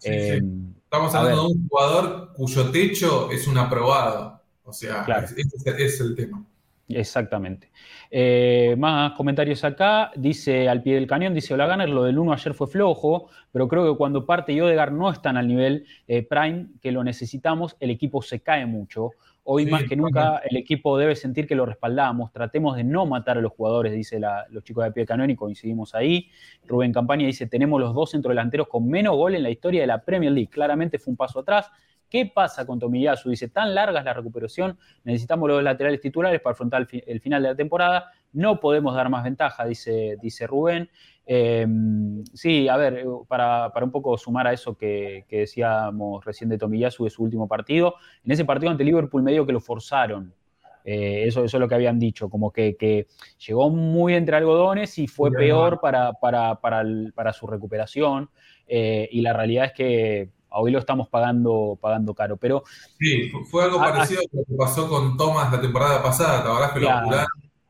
Eh, Estamos hablando de un jugador cuyo techo es un aprobado. O sea, ese es el tema. Exactamente. Eh, más comentarios acá. Dice al pie del cañón, dice Hola Gunner, lo del 1 ayer fue flojo, pero creo que cuando parte y Odegar no están al nivel eh, Prime que lo necesitamos, el equipo se cae mucho. Hoy más que nunca el equipo debe sentir que lo respaldamos. Tratemos de no matar a los jugadores, dice los chicos de pie del cañón y coincidimos ahí. Rubén Campaña dice, tenemos los dos centrodelanteros con menos gol en la historia de la Premier League. Claramente fue un paso atrás. ¿Qué pasa con Tomiyasu? Dice, tan larga es la recuperación, necesitamos los laterales titulares para afrontar el, final de la temporada, no podemos dar más ventaja, dice, dice Rubén. Em, sí, a ver, para, un poco sumar a eso que, decíamos recién de Tomiyasu de su último partido, en ese partido ante Liverpool medio que lo forzaron, eh, eso, eso, es lo que habían dicho, como que, llegó muy entre algodones y fue peor para, para, su recuperación. Eh, y la realidad es que hoy lo estamos pagando, pagando caro. Pero, sí, fue algo parecido a lo que pasó con Thomas la temporada pasada, ¿te acordás que lo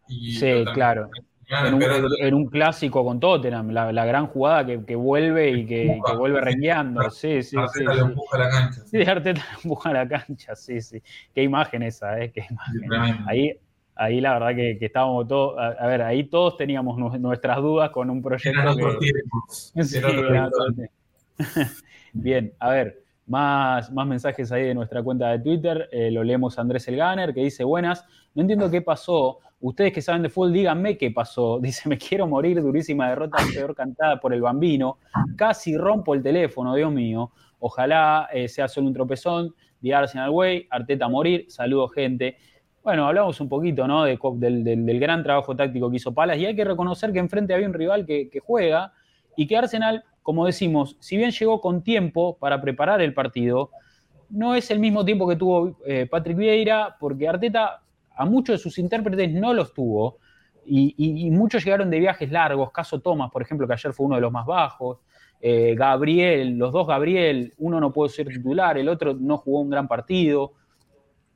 y Sí, claro. En un, clásico con Tottenham, la, la gran jugada que, que vuelve y que, que vuelve rengueando. Sí, sí, Arteta sí, empuja a la cancha. Sí, Arteta lo empuja a la cancha, sí, sí. Qué imagen esa, ¿eh? Qué imagen. ahí, ahí la verdad que, que estábamos todos, a, ver, ahí todos teníamos nuestras dudas con un proyecto. (laughs) Eran otros tiempos. Sí, (laughs) Bien, a ver, más, más mensajes ahí de nuestra cuenta de Twitter. Eh, lo leemos Andrés Elganer, que dice, buenas, no entiendo qué pasó. Ustedes que saben de fútbol, díganme qué pasó. (laughs) Dice, me quiero morir, durísima derrota, peor cantada por el bambino. Casi rompo el teléfono, Dios mío. Ojalá eh, sea solo un tropezón. The Arsenal Way, Arteta morir. Saludos, gente. Bueno, hablamos un poquito ¿no? De, del, gran trabajo táctico que hizo Palas y hay que reconocer que enfrente había un rival que juega y que Arsenal como decimos, si bien llegó con tiempo para preparar el partido, no es el mismo tiempo que tuvo eh, Patrick Vieira, porque Arteta a muchos de sus intérpretes no los tuvo, y, muchos llegaron de viajes largos, caso Thomas, por ejemplo, que ayer fue uno de los más bajos, eh, Gabriel, los dos Gabriel, uno no pudo ser titular, el otro no jugó un gran partido.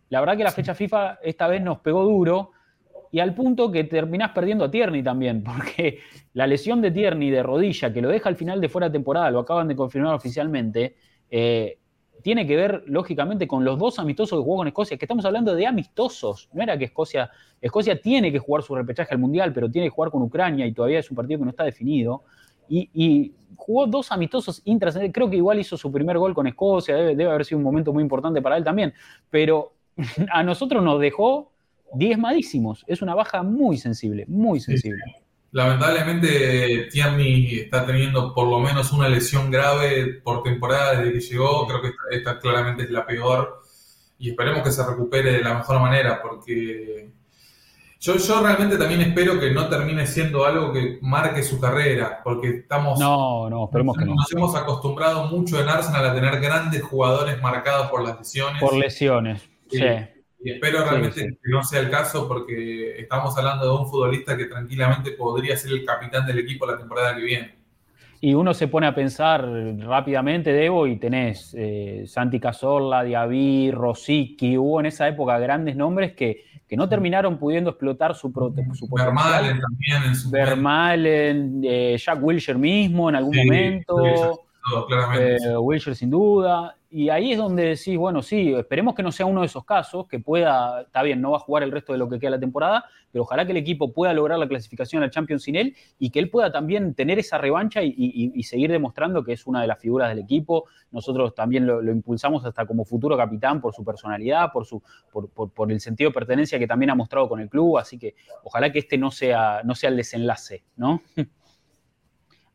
La verdad que la fecha FIFA esta vez nos pegó duro, y al punto que terminás perdiendo a Tierney también, (laughs) porque la lesión de Tierney de rodilla, que lo deja al final de fuera de temporada, lo acaban de confirmar oficialmente, eh, tiene que ver, lógicamente, con los dos amistosos que jugó con Escocia, que estamos hablando de amistosos. No era que Escocia, Escocia tiene que jugar su repechaje al Mundial, pero tiene que jugar con Ucrania y todavía es un partido que no está definido. Y, jugó dos amistosos intrascendentes. Creo que igual hizo su primer gol con Escocia, debe, debe haber sido un momento muy importante para él también. Pero (laughs) a nosotros nos dejó diezmadísimos. Es una baja muy sensible, muy sensible. Lamentablemente Tierney está teniendo por lo menos una lesión grave por temporada desde que llegó. Creo que esta, claramente es la peor y esperemos que se recupere de la mejor manera porque yo, yo realmente también espero que no termine siendo algo que marque su carrera porque estamos... No, no, esperemos que no. Nos hemos acostumbrado mucho en Arsenal a tener grandes jugadores marcados por las lesiones. Por lesiones, sí. Y espero realmente que no sea el caso porque estamos hablando de un futbolista que tranquilamente podría ser el capitán del equipo la temporada que viene. Y uno se pone a pensar rápidamente, Debo, y tenés eh, Santi Cazorla, Diaby, Rosicky, hubo en esa época grandes nombres que, que no terminaron pudiendo explotar su, su potencial. Vermalen también en su Vermalen, eh, Jack Wilshere mismo en algún momento. Eh, Wilshere sin duda. Y ahí es donde decís, bueno, sí, esperemos que no sea uno de esos casos, que pueda, está bien, no va a jugar el resto de lo que queda la temporada, pero ojalá que el equipo pueda lograr la clasificación al Champions sin él y que él pueda también tener esa revancha y, seguir demostrando que es una de las figuras del equipo. Nosotros también lo, impulsamos hasta como futuro capitán por su personalidad, por, su, por, el sentido de pertenencia que también ha mostrado con el club, así que ojalá que este no sea, no sea el desenlace, ¿no? (laughs)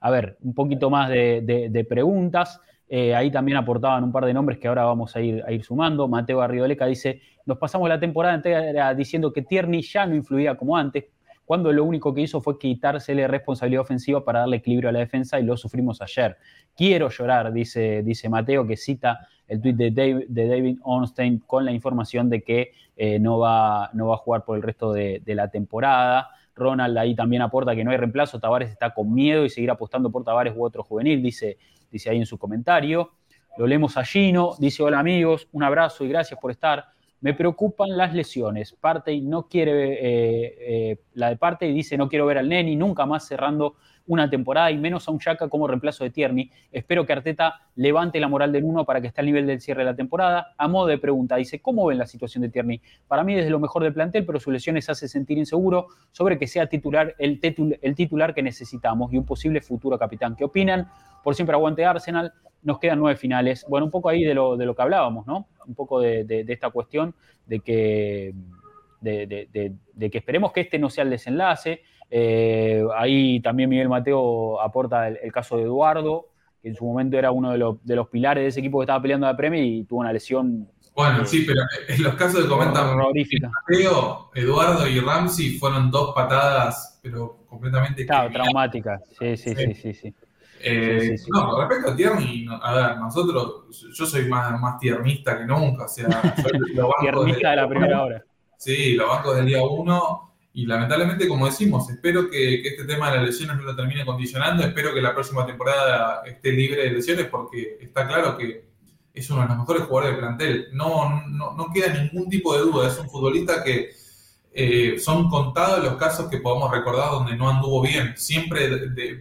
A ver, un poquito más de preguntas. Eh, ahí también aportaban un par de nombres que ahora vamos a ir, a sumando. Mateo Arrioleca dice, nos pasamos la temporada entera diciendo que Tierney ya no influía como antes, cuando lo único que hizo fue quitársele responsabilidad ofensiva para darle equilibrio a la defensa y lo sufrimos ayer. Quiero llorar, dice, dice Mateo, que cita el tuit de David, de David Ornstein con la información de que eh, no, va, a jugar por el resto de la temporada. Ronald ahí también aporta que no hay reemplazo, Tavares está con miedo y seguir apostando por Tavares u otro juvenil, dice dice ahí en su comentario. Lo leemos a Gino, dice, hola amigos, un abrazo y gracias por estar. Me preocupan las lesiones. Partey no quiere, eh, eh, la de Partey dice, no quiero ver al Neni nunca más cerrando una temporada y menos a un Chaka como reemplazo de Tierney. Espero que Arteta levante la moral del uno para que esté al nivel del cierre de la temporada. A modo de pregunta, dice, ¿cómo ven la situación de Tierney? Para mí desde lo mejor del plantel, pero su lesiones hace sentir inseguro sobre que sea titular el, titular que necesitamos y un posible futuro capitán. ¿Qué opinan? Por siempre aguante Arsenal. Nos quedan nueve finales. Bueno, un poco ahí de lo, de lo que hablábamos, ¿no? Un poco de, esta cuestión de que, de, que esperemos que este no sea el desenlace. Eh, ahí también Miguel Mateo aporta el, caso de Eduardo, que en su momento era uno de los, de los pilares de ese equipo que estaba peleando la Premier y tuvo una lesión. Bueno, sí, pero en los casos de comentan Mateo, Eduardo y Ramsey fueron dos patadas, pero completamente claro, traumáticas. sí, sí, sí, sí. sí. Eh, no, con respecto a Tierney, a ver, nosotros, yo soy más, más tiernista que nunca, o sea, lo tiernista de la primera hora. Sí, lo banco del día uno y lamentablemente, como decimos, espero que, este tema de las lesiones no lo termine condicionando, espero que la próxima temporada esté libre de lesiones porque está claro que es uno de los mejores jugadores del plantel, no, no, no queda ningún tipo de duda, es un futbolista que eh, son contados los casos que podamos recordar donde no anduvo bien. Siempre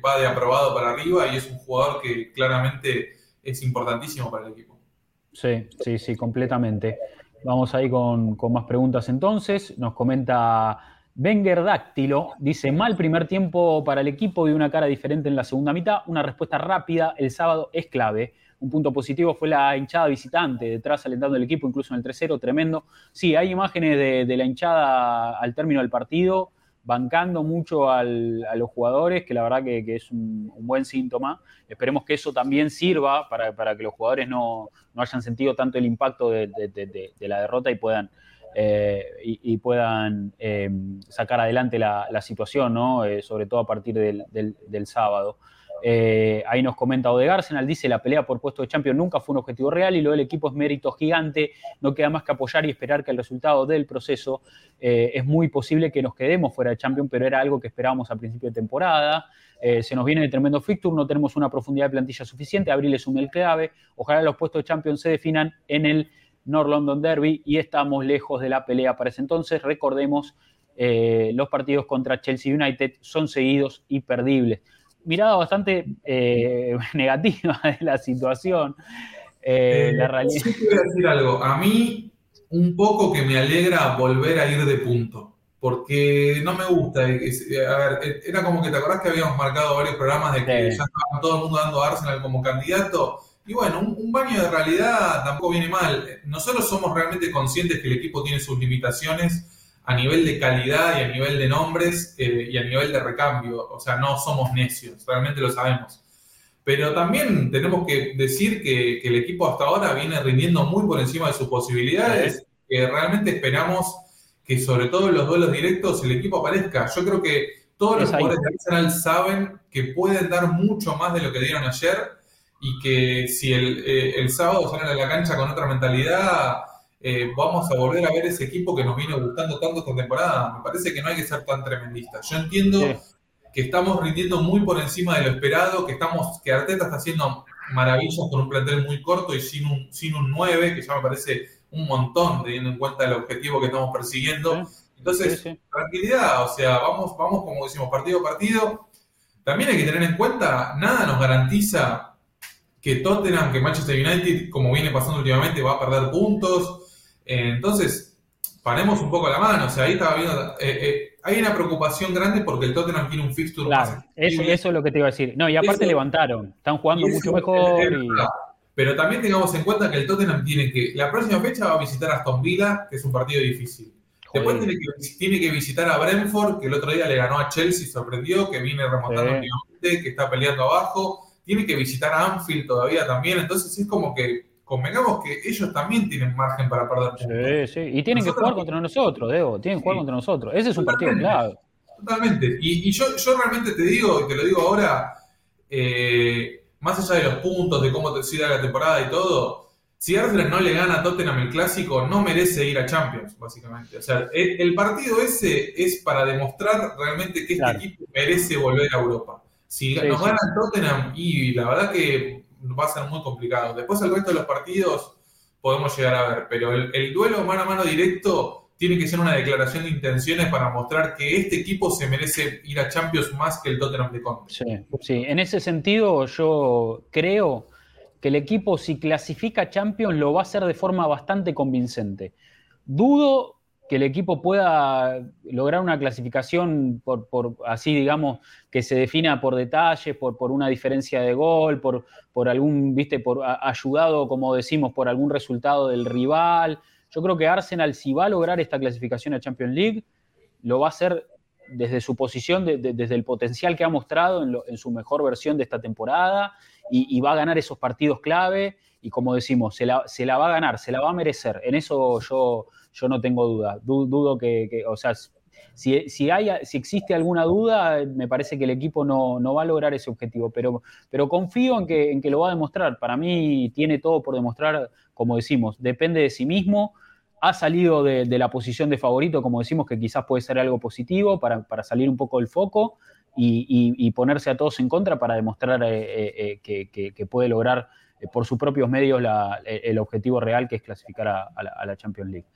va de aprobado para arriba y es un jugador que claramente es importantísimo para el equipo. Sí, sí, sí, completamente. Vamos ahí con, con más preguntas entonces. Nos comenta Wenger Dáctilo, dice, mal primer tiempo para el equipo y una cara diferente en la segunda mitad. Una respuesta rápida el sábado es clave. Un punto positivo fue la hinchada visitante, detrás alentando el equipo, incluso en el 3-0, tremendo. Sí, hay imágenes de, la hinchada al término del partido, bancando mucho a los jugadores, que la verdad que, es un, buen síntoma. Esperemos que eso también sirva para, que los jugadores no, hayan sentido tanto el impacto de, la derrota y puedan, eh, y, puedan eh, sacar adelante la, situación, ¿no? Eh, sobre todo a partir del sábado. Ahí nos comenta Ode Arsenal, dice la pelea por puesto de champion nunca fue un objetivo real y lo del equipo es mérito gigante, no queda más que apoyar y esperar que el resultado del proceso es muy posible que nos quedemos fuera de champion, pero era algo que esperábamos a principio de temporada. Se nos viene de tremendo fixture, no tenemos una profundidad de plantilla suficiente, abril es un el clave, ojalá los puestos de champion se definan en el North London Derby y estamos lejos de la pelea para ese entonces. Recordemos, los partidos contra Chelsea United son seguidos y perdibles mirada bastante eh, (laughs) negativa de la situación. Eh, la realidad. Sí, quiero decir algo. A mí, un poco que me alegra volver a ir de punto. Porque no me gusta. a ver, era como que te acordás que habíamos marcado varios programas de que ya estaban todo el mundo dando a Arsenal como candidato. Y bueno, un, un, baño de realidad tampoco viene mal. Nosotros somos realmente conscientes que el equipo tiene sus limitaciones a nivel de calidad y a nivel de nombres eh, y a nivel de recambio. O sea, no somos necios, realmente lo sabemos. Pero también tenemos que decir que, el equipo hasta ahora viene rindiendo muy por encima de sus posibilidades, que realmente esperamos que sobre todo en los duelos directos el equipo aparezca. Yo creo que todos los jugadores de Arsenal saben que pueden dar mucho más de lo que dieron ayer y que si el, eh, el sábado salen a la cancha con otra mentalidad, eh, vamos a volver a ver ese equipo que nos viene gustando tanto esta temporada. Me parece que no hay que ser tan tremendista. Yo entiendo que estamos rindiendo muy por encima de lo esperado, que estamos, que Arteta está haciendo maravillas con un plantel muy corto y sin un, sin un 9, que ya me parece un montón teniendo en cuenta el objetivo que estamos persiguiendo. Entonces, tranquilidad, o sea, vamos, vamos como decimos, partido a partido. También hay que tener en cuenta, nada nos garantiza que Tottenham, que Manchester United, como viene pasando últimamente, va a perder puntos eh, entonces, paremos un poco la mano. O sea, ahí estaba viendo. Eh, eh, hay una preocupación grande porque el Tottenham tiene un fixture claro, eso, eso, es lo que te iba a decir. No, y aparte levantaron. Están jugando mucho mejor. Pero también tengamos en cuenta que el Tottenham tiene que. La próxima fecha va a visitar a Aston Villa, que es un partido difícil. Después tiene que, tiene que, visitar a Brentford, que el otro día le ganó a Chelsea, sorprendió, que viene remontando últimamente, que está peleando abajo. Tiene que visitar a Anfield todavía también. Entonces es como que convengamos que ellos también tienen margen para perder Sí, sí, y tienen que jugar contra nosotros, Debo, tienen que jugar contra nosotros. Ese es un partido clave. Totalmente. Y, yo, yo, realmente te digo, y te lo digo ahora, eh, más allá de los puntos, de cómo te sigue la temporada y todo, si Arsenal no le gana a Tottenham el clásico, no merece ir a Champions, básicamente. O sea, el, partido ese es para demostrar realmente que este equipo merece volver a Europa. Si nos gana Tottenham, y la verdad que va a ser muy complicado. Después el resto de los partidos podemos llegar a ver, pero el, duelo mano a mano directo tiene que ser una declaración de intenciones para mostrar que este equipo se merece ir a Champions más que el Tottenham de Conte. Sí, sí, en ese sentido yo creo que el equipo si clasifica a Champions lo va a hacer de forma bastante convincente. Dudo que el equipo pueda lograr una clasificación por, así digamos que se defina por detalles, por, por una diferencia de gol, por, por algún, viste, por ayudado, como decimos, por algún resultado del rival. Yo creo que Arsenal, si va a lograr esta clasificación a Champions League, lo va a hacer desde su posición, desde el potencial que ha mostrado en, su mejor versión de esta temporada y, va a ganar esos partidos clave y como decimos, se la, se la va a ganar, se la va a merecer. En eso yo yo no tengo duda. Dudo que, o sea, si, hay, si existe alguna duda, me parece que el equipo no, va a lograr ese objetivo, pero, pero confío en que, en que lo va a demostrar. Para mí tiene todo por demostrar, como decimos, depende de sí mismo. Ha salido de, la posición de favorito, como decimos, que quizás puede ser algo positivo para, salir un poco del foco y, ponerse a todos en contra para demostrar eh, eh, eh, que, puede lograr por sus propios medios el objetivo real, que es clasificar a la Champions League.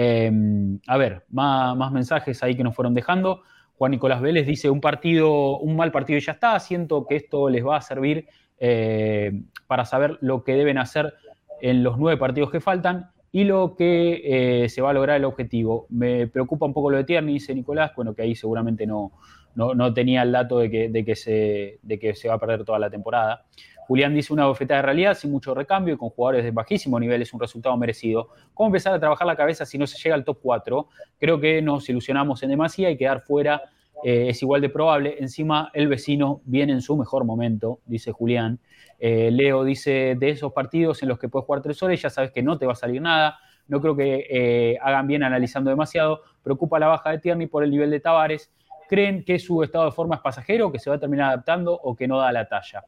Em, a ver, más, mensajes ahí que nos fueron dejando. Juan Nicolás Vélez dice, un partido, un mal partido y ya está. Siento que esto les va a servir eh, para saber lo que deben hacer en los nueve partidos que faltan y lo que eh, se va a lograr el objetivo. Me preocupa un poco lo de Tierney, dice Nicolás, bueno, que ahí seguramente no, no, tenía el dato de que, de que, se, de que se va a perder toda la temporada. Julián dice una bofetada de realidad sin mucho recambio y con jugadores de bajísimo nivel es un resultado merecido. ¿Cómo empezar a trabajar la cabeza si no se llega al top 4? Creo que nos ilusionamos en demasía y quedar fuera eh, es igual de probable. Encima, el vecino viene en su mejor momento, dice Julián. Eh, Leo dice, de esos partidos en los que puedes jugar tres horas, ya sabes que no te va a salir nada. No creo que eh, hagan bien analizando demasiado. Preocupa la baja de Tierney por el nivel de Tavares creen que su estado de forma es pasajero, que se va a terminar adaptando o que no da la talla.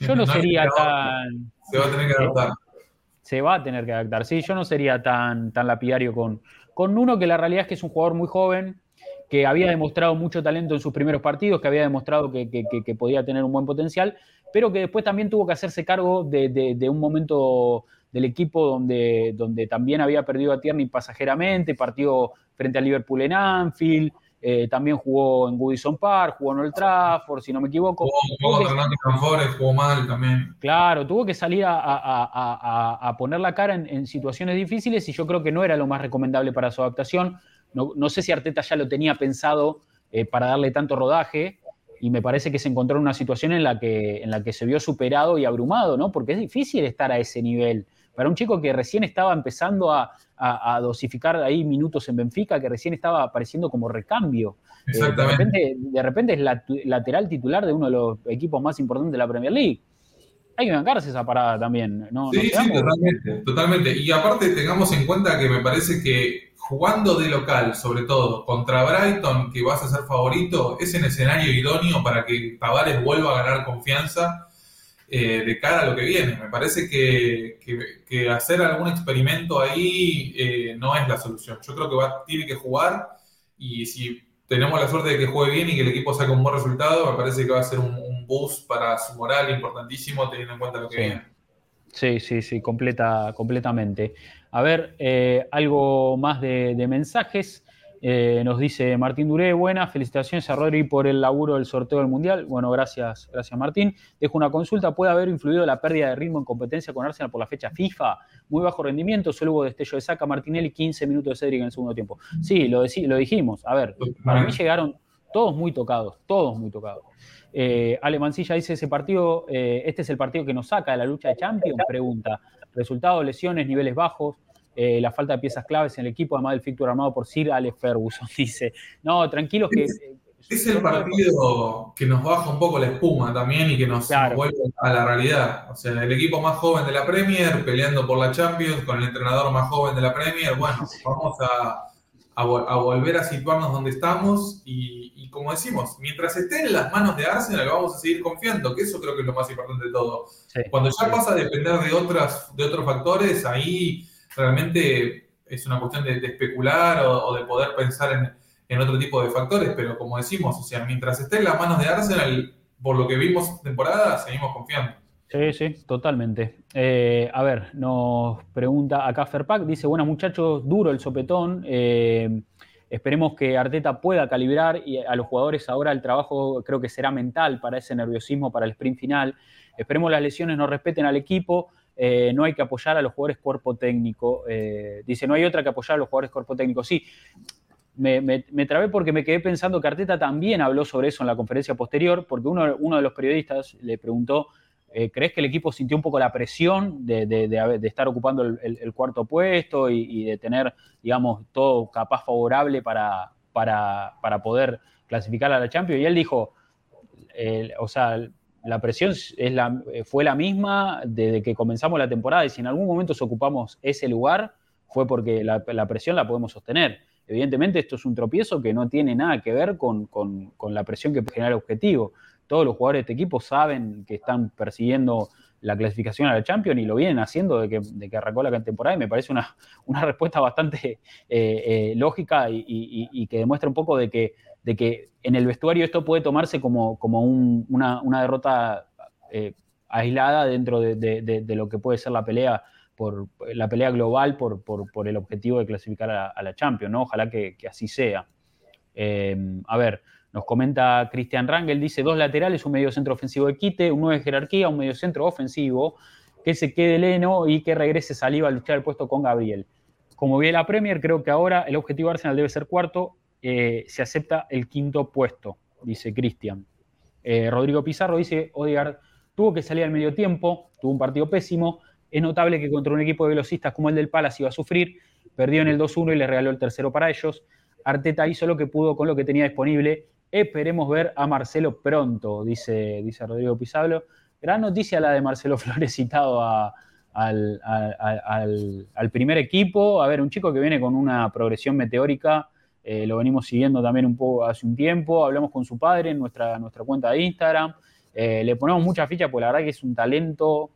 Yo no, (laughs) sería tan... Se va a tener que adaptar. Se va a tener que adaptar, sí, yo no sería tan, tan lapidario con, con uno que la realidad es que es un jugador muy joven, que había demostrado mucho talento en sus primeros partidos, que había demostrado que, podía tener un buen potencial, pero que después también tuvo que hacerse cargo de, un momento del equipo donde, donde también había perdido a Tierney pasajeramente, partió frente al Liverpool en Anfield, eh, también jugó en Goodison Park, jugó en Old Trafford, si no me equivoco. Jugó, jugó, jugó mal también. Claro, tuvo que salir a, poner la cara en, situaciones difíciles y yo creo que no era lo más recomendable para su adaptación. No, sé si Arteta ya lo tenía pensado eh, para darle tanto rodaje y me parece que se encontró en una situación en la, que, en la que se vio superado y abrumado, ¿no? Porque es difícil estar a ese nivel. Para un chico que recién estaba empezando a, dosificar ahí minutos en Benfica, que recién estaba apareciendo como recambio. Eh, Exactamente. de, repente, es la, lateral titular de uno de los equipos más importantes de la Premier League. Hay que bancarse esa parada también. ¿no? Sí, sí, totalmente, totalmente. Y aparte tengamos en cuenta que me parece que jugando de local, sobre todo, contra Brighton, que vas a ser favorito, es el escenario idóneo para que Tavares vuelva a ganar confianza eh, de cara a lo que viene. Me parece que, hacer algún experimento ahí eh, no es la solución. Yo creo que va, tiene que jugar y si tenemos la suerte de que juegue bien y que el equipo saque un buen resultado, me parece que va a ser un, boost para su moral importantísimo teniendo en cuenta lo que viene. Sí, sí, sí, completa, completamente. A ver, eh, algo más de mensajes. Eh, nos dice Martín Duré, buenas, felicitaciones a Rodri por el laburo del sorteo del Mundial. Bueno, gracias, gracias Martín. Dejo una consulta, ¿puede haber influido la pérdida de ritmo en competencia con Arsenal por la fecha FIFA? Muy bajo rendimiento, solo hubo destello de saca Martinelli, 15 minutos de Cedric en el segundo tiempo. Sí, lo, lo dijimos. A ver, para mí llegaron todos muy tocados, todos muy tocados. Eh, Mancilla dice, ese partido, eh, este es el partido que nos saca de la lucha de Champions, pregunta. Resultados, lesiones, niveles bajos, eh, la falta de piezas claves en el equipo, además del fixture armado por Sir Alex Ferguson, (laughs) dice. No, tranquilos que... Es, el partido que nos baja un poco la espuma también y que nos, vuelve a la realidad. O sea, el equipo más joven de la Premier peleando por la Champions con el entrenador más joven de la Premier. Bueno, (laughs) vamos a, volver a situarnos donde estamos y, como decimos, mientras esté en las manos de Arsenal vamos a seguir confiando, que eso creo que es lo más importante de todo. Cuando ya pasa a depender de, otras, de otros factores, ahí realmente es una cuestión de, especular o, de poder pensar en, otro tipo de factores, pero como decimos, o sea, mientras esté en las manos de Arsenal, por lo que vimos en temporada, seguimos confiando. Sí, sí, totalmente. Eh, a ver, nos pregunta acá Ferpac, dice, bueno muchachos, duro el sopetón. Eh, esperemos que Arteta pueda calibrar y a los jugadores ahora el trabajo creo que será mental para ese nerviosismo, para el sprint final. Esperemos las lesiones no respeten al equipo. Eh, no hay que apoyar a los jugadores cuerpo técnico. Eh, dice, no hay otra que apoyar a los jugadores cuerpo técnico. Sí, me, trabé porque me quedé pensando que Arteta también habló sobre eso en la conferencia posterior, porque uno, de los periodistas le preguntó, eh, ¿crees que el equipo sintió un poco la presión de, estar ocupando el, cuarto puesto y, de tener, digamos, todo capaz favorable para, para, poder clasificar a la Champions? Y él dijo, o sea, la presión es la, fue la misma desde que comenzamos la temporada y si en algún momento ocupamos ese lugar fue porque la, presión la podemos sostener. Evidentemente esto es un tropiezo que no tiene nada que ver con, la presión que genera el objetivo. Todos los jugadores de este equipo saben que están persiguiendo la clasificación a la Champions y lo vienen haciendo de que, de arrancó la temporada y me parece una, respuesta bastante eh, eh, lógica y, que demuestra un poco de que de que en el vestuario esto puede tomarse como, como una, derrota eh, aislada dentro de, lo que puede ser la pelea por la pelea global por, por, el objetivo de clasificar a, la Champions, ¿no? Ojalá que, así sea. Eh, a ver, nos comenta Cristian Rangel, dice dos laterales, un medio centro ofensivo de quite, un nuevo de jerarquía, un medio centro ofensivo, que se quede Leno y que regrese Saliba a luchar el puesto con Gabriel. Como vi la Premier, creo que ahora el objetivo de Arsenal debe ser cuarto eh, se acepta el quinto puesto, dice Cristian. Eh, Rodrigo Pizarro dice, Odegaard tuvo que salir al medio tiempo, tuvo un partido pésimo, es notable que contra un equipo de velocistas como el del Palace iba a sufrir, perdió en el 2-1 y le regaló el tercero para ellos. Arteta hizo lo que pudo con lo que tenía disponible. Esperemos ver a Marcelo pronto, dice, dice Rodrigo Pizarro. Gran noticia la de Marcelo (laughs) Flores citado al, al, primer equipo. A ver, un chico que viene con una progresión meteórica eh, lo venimos siguiendo también un poco hace un tiempo, hablamos con su padre en nuestra, nuestra cuenta de Instagram, eh, le ponemos mucha ficha porque la verdad que es un talento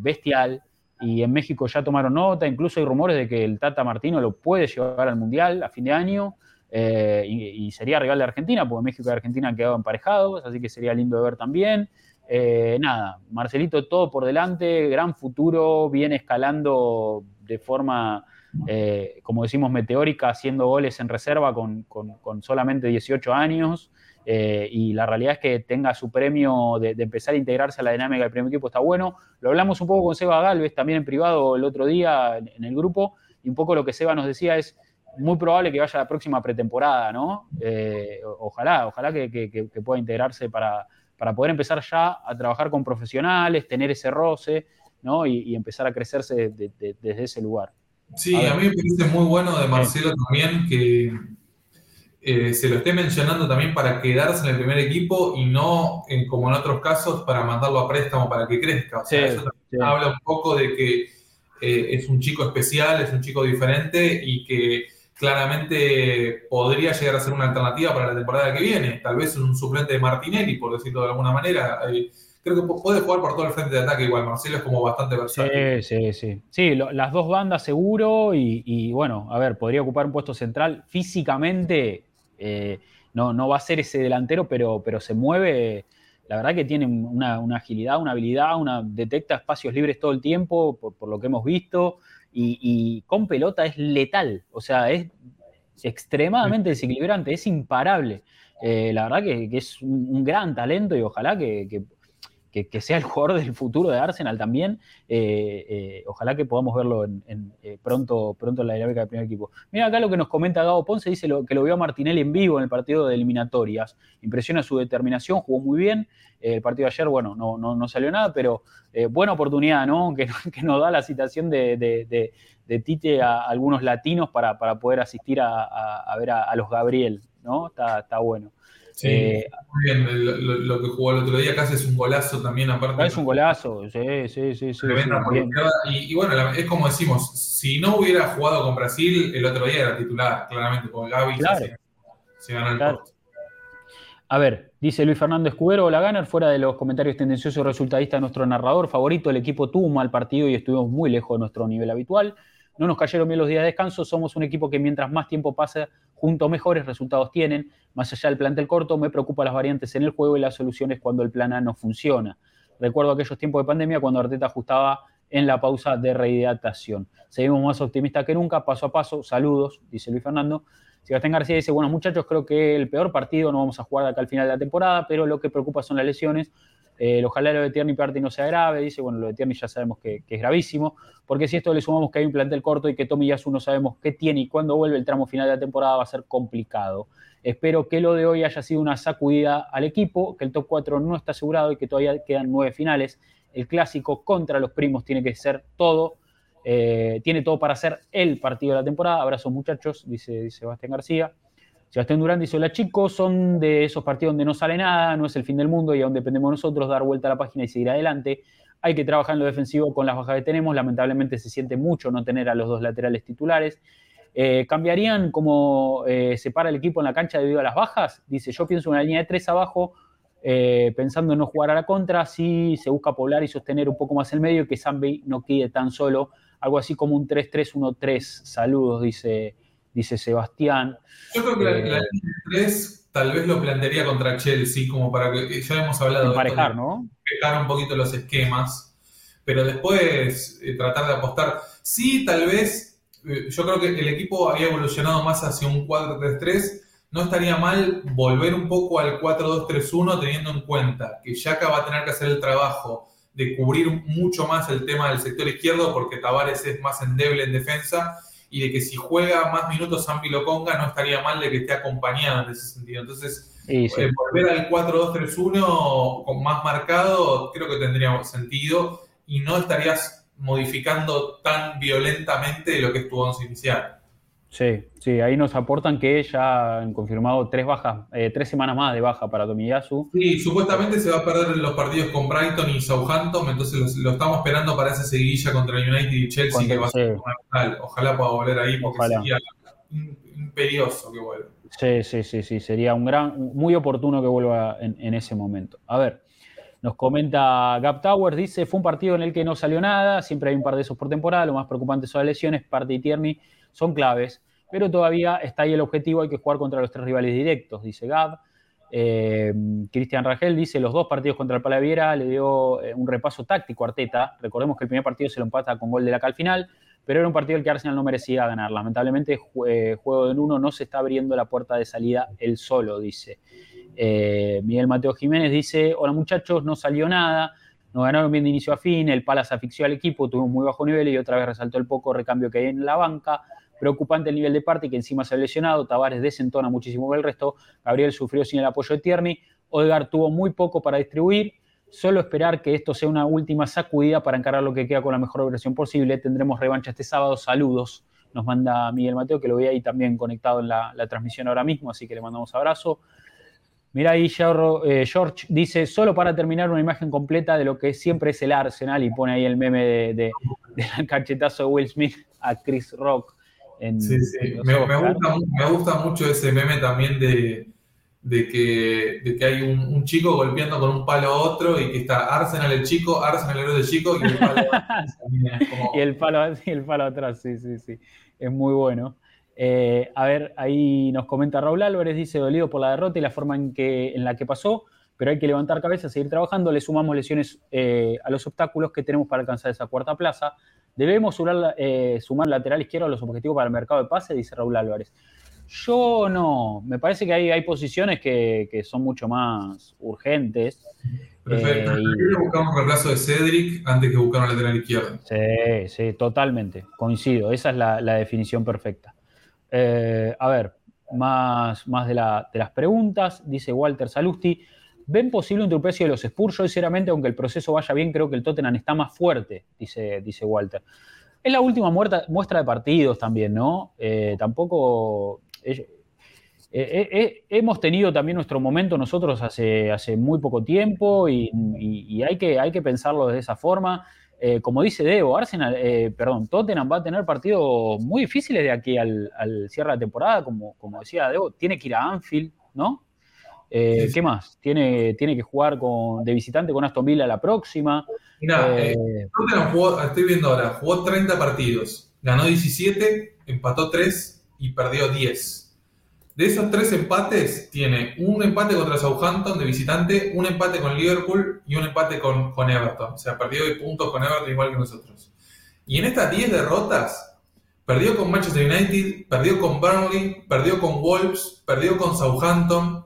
bestial. Y en México ya tomaron nota, incluso hay rumores de que el Tata Martino lo puede llevar al Mundial a fin de año. Y, sería rival de Argentina, porque México y Argentina han quedado emparejados, así que sería lindo de ver también. nada, Marcelito todo por delante, gran futuro, viene escalando de forma eh, como decimos, meteórica, haciendo goles en reserva con, solamente 18 años. Eh, y la realidad es que tenga su premio de, empezar a integrarse a la dinámica del primer equipo está bueno. Lo hablamos un poco con Seba Galvez también en privado el otro día en, el grupo, y un poco lo que Seba nos decía es muy probable que vaya a la próxima pretemporada, ¿no? Eh, ojalá, ojalá que, pueda integrarse para, para poder empezar ya a trabajar con profesionales, tener ese roce, ¿no? Y, empezar a crecerse desde ese lugar. Sí, a, mí me parece muy bueno de Marcelo también que eh, se lo esté mencionando también para quedarse en el primer equipo y no, como en otros casos, para mandarlo a préstamo para que crezca. O sea, eso habla un poco de que eh, es un chico especial, es un chico diferente y que claramente podría llegar a ser una alternativa para la temporada que viene. Tal vez un suplente de Martinelli, por decirlo de alguna manera. Creo que puede jugar por todo el frente de ataque igual. Marcelo es como bastante versátil. Sí, sí, sí. Sí, las dos bandas seguro y, bueno, a ver, podría ocupar un puesto central. Físicamente eh, no, no va a ser ese delantero, pero, pero se mueve. La verdad que tiene una, agilidad, una habilidad, una, detecta espacios libres todo el tiempo, por, lo que hemos visto, y, con pelota es letal, o sea, es extremadamente desequilibrante, es imparable. Eh, la verdad que, es un, gran talento y ojalá que, sea el jugador del futuro de Arsenal también. Eh, eh, ojalá que podamos verlo en, eh, pronto, pronto en la dinámica del primer equipo. Mira acá lo que nos comenta Gabo Ponce, dice que lo vio a Martinelli en vivo en el partido de eliminatorias. Impresiona su determinación, jugó muy bien. el partido de ayer, bueno, no, no, salió nada, pero buena oportunidad, ¿no? (laughs) Que, que, nos da la citación de, Tite a algunos latinos para, poder asistir a, ver a, los Gabriel, ¿no? Está, está bueno. Sí, eh, muy bien. Lo, que jugó el otro día casi es un golazo también, aparte. Es un golazo, sí, sí, sí. sí, y, bueno, es como decimos, si no hubiera jugado con Brasil, el otro día era titular, claramente, porque Gaby se, gana el claro. A ver, dice Luis Fernando Escudero, la ganar fuera de los comentarios tendenciosos y resultadistas, nuestro narrador favorito, el equipo tuvo un mal partido y estuvimos muy lejos de nuestro nivel habitual. No nos cayeron bien los días de descanso, somos un equipo que mientras más tiempo pasa junto mejores resultados tienen. Más allá del plantel corto, me preocupa las variantes en el juego y las soluciones cuando el plan no funciona. Recuerdo aquellos tiempos de pandemia cuando Arteta ajustaba en la pausa de rehidratación. Seguimos más optimistas que nunca, paso a paso. Saludos, dice Luis Fernando. Sebastián García dice, bueno muchachos, creo que el peor partido no vamos a jugar de acá al final de la temporada, pero lo que preocupa son las lesiones. Eh, ojalá lo de Tierney Party no sea grave, dice, bueno, lo de Tierney ya sabemos que, es gravísimo, porque si esto le sumamos que hay un plantel corto y que Tommy Yasu no sabemos qué tiene y cuándo vuelve el tramo final de la temporada, va a ser complicado. Espero que lo de hoy haya sido una sacudida al equipo, que el top 4 no está asegurado y que todavía quedan nueve finales. El clásico contra los primos tiene que ser todo, eh, tiene todo para ser el partido de la temporada. Abrazos muchachos, dice, dice Sebastián García. Sebastián Durán dice, hola chicos, son de esos partidos donde no sale nada, no es el fin del mundo y aún dependemos nosotros dar vuelta a la página y seguir adelante. Hay que trabajar en lo defensivo con las bajas que tenemos. Lamentablemente se siente mucho no tener a los dos laterales titulares. Eh, ¿Cambiarían cómo eh, se para el equipo en la cancha debido a las bajas? Dice, yo pienso en una línea de tres abajo, eh, pensando en no jugar a la contra, si se busca poblar y sostener un poco más el medio y que Zambi no quede tan solo. Algo así como un 3-3-1-3. Saludos, dice dice Sebastián. Yo creo que la, línea 3 tal vez lo plantearía contra Chelsea, como para que ya hemos hablado Emparejar, de ¿no? Un poquito los esquemas, pero después eh, tratar de apostar. Sí, tal vez, eh, yo creo que el equipo había evolucionado más hacia un 4-3-3. No estaría mal volver un poco al 4-2-3-1 teniendo en cuenta que Yaka va a tener que hacer el trabajo de cubrir mucho más el tema del sector izquierdo porque Tavares es más endeble en defensa y de que si juega más minutos Zampi Loconga no estaría mal de que esté acompañado en ese sentido. Entonces, eh, volver al 4-2-3-1 con más marcado creo que tendría sentido y no estarías modificando tan violentamente lo que es tu once inicial. Sí, sí, ahí nos aportan que ya han confirmado tres bajas, eh, tres semanas más de baja para Tomiyasu. Sí, supuestamente se va a perder los partidos con Brighton y Southampton, entonces lo, estamos esperando para esa seguidilla contra United y Chelsea, que va a ser Ojalá pueda volver ahí, porque sería imperioso que vuelva. Sí, sí, sí, sí, sería un gran, muy oportuno que vuelva en, ese momento. A ver, nos comenta Gap Towers, dice, fue un partido en el que no salió nada, siempre hay un par de esos por temporada, lo más preocupante son las lesiones, Parte y Tierney son claves, pero todavía está ahí el objetivo, hay que jugar contra los tres rivales directos, dice Gab. Eh, Cristian Rangel dice, los dos partidos contra el Palaviera le dio eh, un repaso táctico a Arteta. Recordemos que el primer partido se lo empata con gol de la al final, pero era un partido el que Arsenal no merecía ganar. Lamentablemente, eh, juego de uno no se está abriendo la puerta de salida él solo, dice. Miguel Mateo Jiménez dice, hola muchachos, no salió nada, nos ganaron bien de inicio a fin, el Palace asfixió al equipo, tuvo muy bajo nivel y otra vez resaltó el poco recambio que hay en la banca. Preocupante el nivel de parte que encima se ha lesionado. Tavares desentona muchísimo con el resto. Gabriel sufrió sin el apoyo de Tierney. Odegaard tuvo muy poco para distribuir. Solo esperar que esto sea una última sacudida para encarar lo que queda con la mejor versión posible. Tendremos revancha este sábado. Saludos. Nos manda Miguel Mateo, que lo ve ahí también conectado en la, transmisión ahora mismo, así que le mandamos abrazo. Mira ahí, eh, George dice, solo para terminar una imagen completa de lo que siempre es el Arsenal y pone ahí el meme de, del (laughs) cachetazo de Will Smith a Chris Rock sí, sí. Me, gusta, mucho ese meme también de, que, hay un, chico golpeando con un palo a otro y que está Arsenal el chico, Arsenal el otro chico y el palo, (laughs) y el palo y el palo atrás, sí, sí, sí. Es muy bueno. Eh, a ver, ahí nos comenta Raúl Álvarez, dice dolido por la derrota y la forma en, que, en la que pasó, pero hay que levantar cabeza, seguir trabajando, le sumamos lesiones eh, a los obstáculos que tenemos para alcanzar esa cuarta plaza. Debemos sumar, eh, sumar lateral izquierdo a los objetivos para el mercado de pase, dice Raúl Álvarez. Yo no, me parece que hay, hay posiciones que, son mucho más urgentes. Perfecto. Eh, buscar un reemplazo de Cedric antes que buscar un lateral izquierdo. Sí, sí, totalmente, coincido. Esa es la, definición perfecta. Eh, a ver, más, más de, de las preguntas, dice Walter Salusti. ¿Ven posible un tropecio de los Spurs? Yo, sinceramente, aunque el proceso vaya bien, creo que el Tottenham está más fuerte, dice, dice Walter. Es la última muestra de partidos también, ¿no? Eh, tampoco. Eh, eh, hemos tenido también nuestro momento nosotros hace, hace muy poco tiempo y, hay, que, hay que pensarlo de esa forma. como dice Debo, Arsenal, perdón, Tottenham va a tener partidos muy difíciles de aquí al, cierre de la temporada, como, como decía Debo, tiene que ir a Anfield, ¿no? Eh, ¿Qué más? Tiene, tiene que jugar con, de visitante con Aston Villa la próxima. Mira, eh, eh, estoy viendo ahora, jugó 30 partidos, ganó 17, empató 3 y perdió 10. De esos tres empates, tiene un empate contra Southampton de visitante, un empate con Liverpool y un empate con, con Everton. O sea, perdió de puntos con Everton igual que nosotros. Y en estas 10 derrotas, perdió con Manchester United, perdió con Burnley, perdió con Wolves, perdió con Southampton,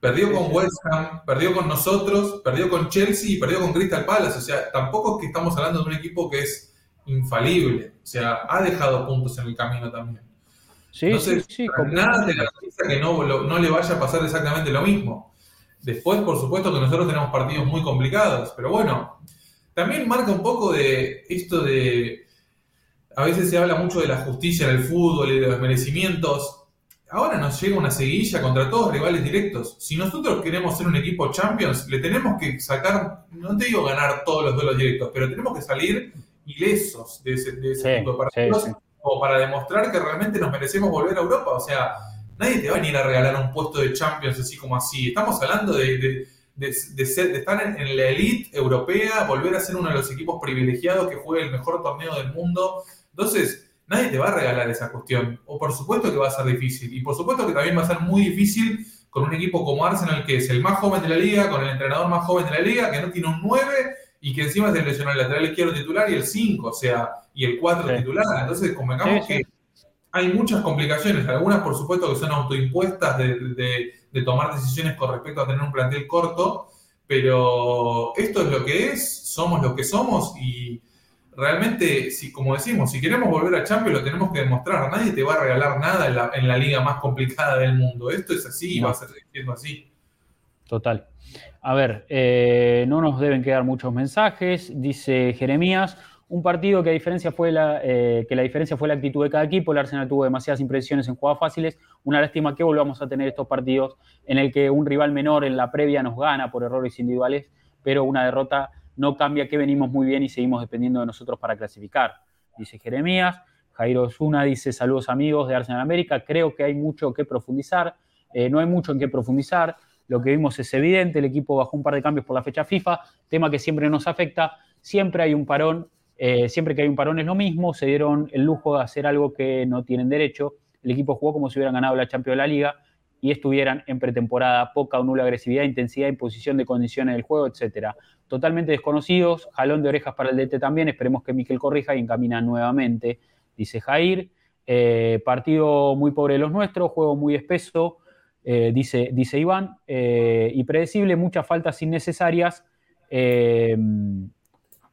Perdió con West Ham, perdió con nosotros, perdió con Chelsea y perdió con Crystal Palace. O sea, tampoco es que estamos hablando de un equipo que es infalible. O sea, ha dejado puntos en el camino también. Sí, Entonces, sí, sí, nada te garantiza que no, no le vaya a pasar exactamente lo mismo. Después, por supuesto que nosotros tenemos partidos muy complicados, pero bueno, también marca un poco de esto de... A veces se habla mucho de la justicia en el fútbol y de los merecimientos ahora nos llega una seguilla contra todos rivales directos. Si nosotros queremos ser un equipo Champions, le tenemos que sacar, no te digo ganar todos los duelos directos, pero tenemos que salir ilesos de ese, de partidos o para demostrar que realmente nos merecemos volver a Europa. O sea, nadie te va a venir a regalar un puesto de Champions así como así. Estamos hablando de, ser, de estar en, en, la elite europea, volver a ser uno de los equipos privilegiados que juegue el mejor torneo del mundo. Entonces, nadie te va a regalar esa cuestión. O por supuesto que va a ser difícil. Y por supuesto que también va a ser muy difícil con un equipo como Arsenal, que es el más joven de la liga, con el entrenador más joven de la liga, que no tiene un 9 y que encima se lesionó el lateral izquierdo titular y el 5, o sea, y el 4 titular. Entonces, convengamos que hay muchas complicaciones. Algunas, por supuesto, que son autoimpuestas de, de tomar decisiones con respecto a tener un plantel corto. Pero esto es lo que es, somos lo que somos y, realmente, si, como decimos, si queremos volver a Champions lo tenemos que demostrar. Nadie te va a regalar nada en la, liga más complicada del mundo. Esto es así y va a ser siendo así. Total. A ver, eh, no nos deben quedar muchos mensajes. Dice Jeremías, un partido que, a diferencia fue la, eh, que la diferencia fue la actitud de cada equipo. El Arsenal tuvo demasiadas impresiones en jugadas fáciles. Una lástima que volvamos a tener estos partidos en el que un rival menor en la previa nos gana por errores individuales, pero una derrota no cambia que venimos muy bien y seguimos dependiendo de nosotros para clasificar, dice Jeremías. Jairo Osuna dice saludos amigos de Arsenal América, creo que hay mucho que profundizar, eh, no hay mucho en qué profundizar, lo que vimos es evidente, el equipo bajó un par de cambios por la fecha FIFA, tema que siempre nos afecta, siempre hay un parón, eh, siempre que hay un parón es lo mismo, se dieron el lujo de hacer algo que no tienen derecho, el equipo jugó como si hubieran ganado la Champions de la Liga y estuvieran en pretemporada, poca o nula agresividad, intensidad, imposición de condiciones del juego, etcétera. Totalmente desconocidos, jalón de orejas para el DT también, esperemos que Miquel corrija y encamina nuevamente, dice Jair. Eh, partido muy pobre de los nuestros, juego muy espeso, eh, dice, dice Iván, eh, y predecible, muchas faltas innecesarias.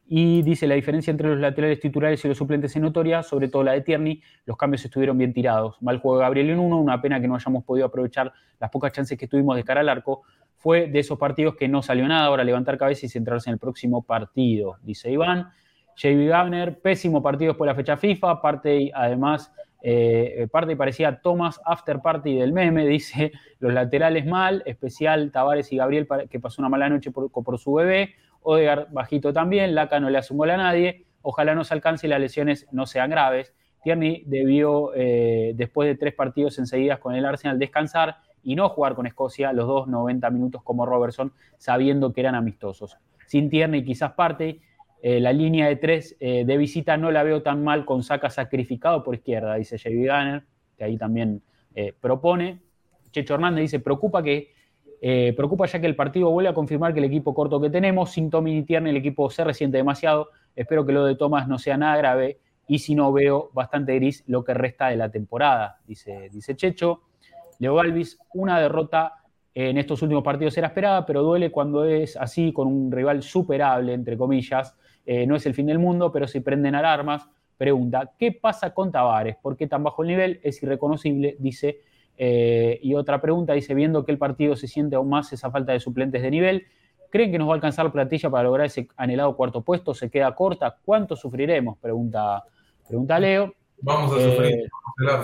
Y dice, la diferencia entre los laterales titulares y los suplentes es notoria, sobre todo la de Tierney. Los cambios estuvieron bien tirados. Mal juego de Gabriel en uno, una pena que no hayamos podido aprovechar las pocas chances que tuvimos de cara al arco. Fue de esos partidos que no salió nada, ahora levantar cabeza y centrarse en el próximo partido, dice Iván. JB Gabner, pésimo partido después de la fecha FIFA, parte además, eh, parte y parecía Thomas After Party del meme, (laughs) dice los laterales mal, especial Tavares y Gabriel que pasó una mala noche por su bebé, Odegaard bajito también, Laca no le hace un gol a nadie, ojalá nos alcance y las lesiones no sean graves. Tierney debió, eh, después de tres partidos enseguidas con el Arsenal, descansar y no jugar con Escocia los dos 90 minutos como Robertson, sabiendo que eran amistosos. Sin Tierney quizás parte, eh, la línea de tres eh, de visita no la veo tan mal con Saca sacrificado por izquierda, dice J.B. Gunner, que ahí también propone. Checho Hernández dice, preocupa que eh, preocupa ya que el partido vuelve a confirmar que el equipo corto que tenemos, sin Tommy ni Tierney, el equipo se resiente demasiado. Espero que lo de Tomás no sea nada grave y si no veo bastante gris lo que resta de la temporada, dice, dice Checho. Leo Galvis, una derrota en estos últimos partidos era esperada, pero duele cuando es así, con un rival superable, entre comillas. Eh, no es el fin del mundo, pero si prenden alarmas. Pregunta, ¿qué pasa con Tavares? ¿Por qué tan bajo el nivel? Es irreconocible, dice eh, y otra pregunta dice, viendo que el partido se siente aún más esa falta de suplentes de nivel, ¿creen que nos va a alcanzar la platilla para lograr ese anhelado cuarto puesto? ¿Se queda corta? ¿Cuánto sufriremos? Pregunta, pregunta Leo. Vamos a sufrir. Eh,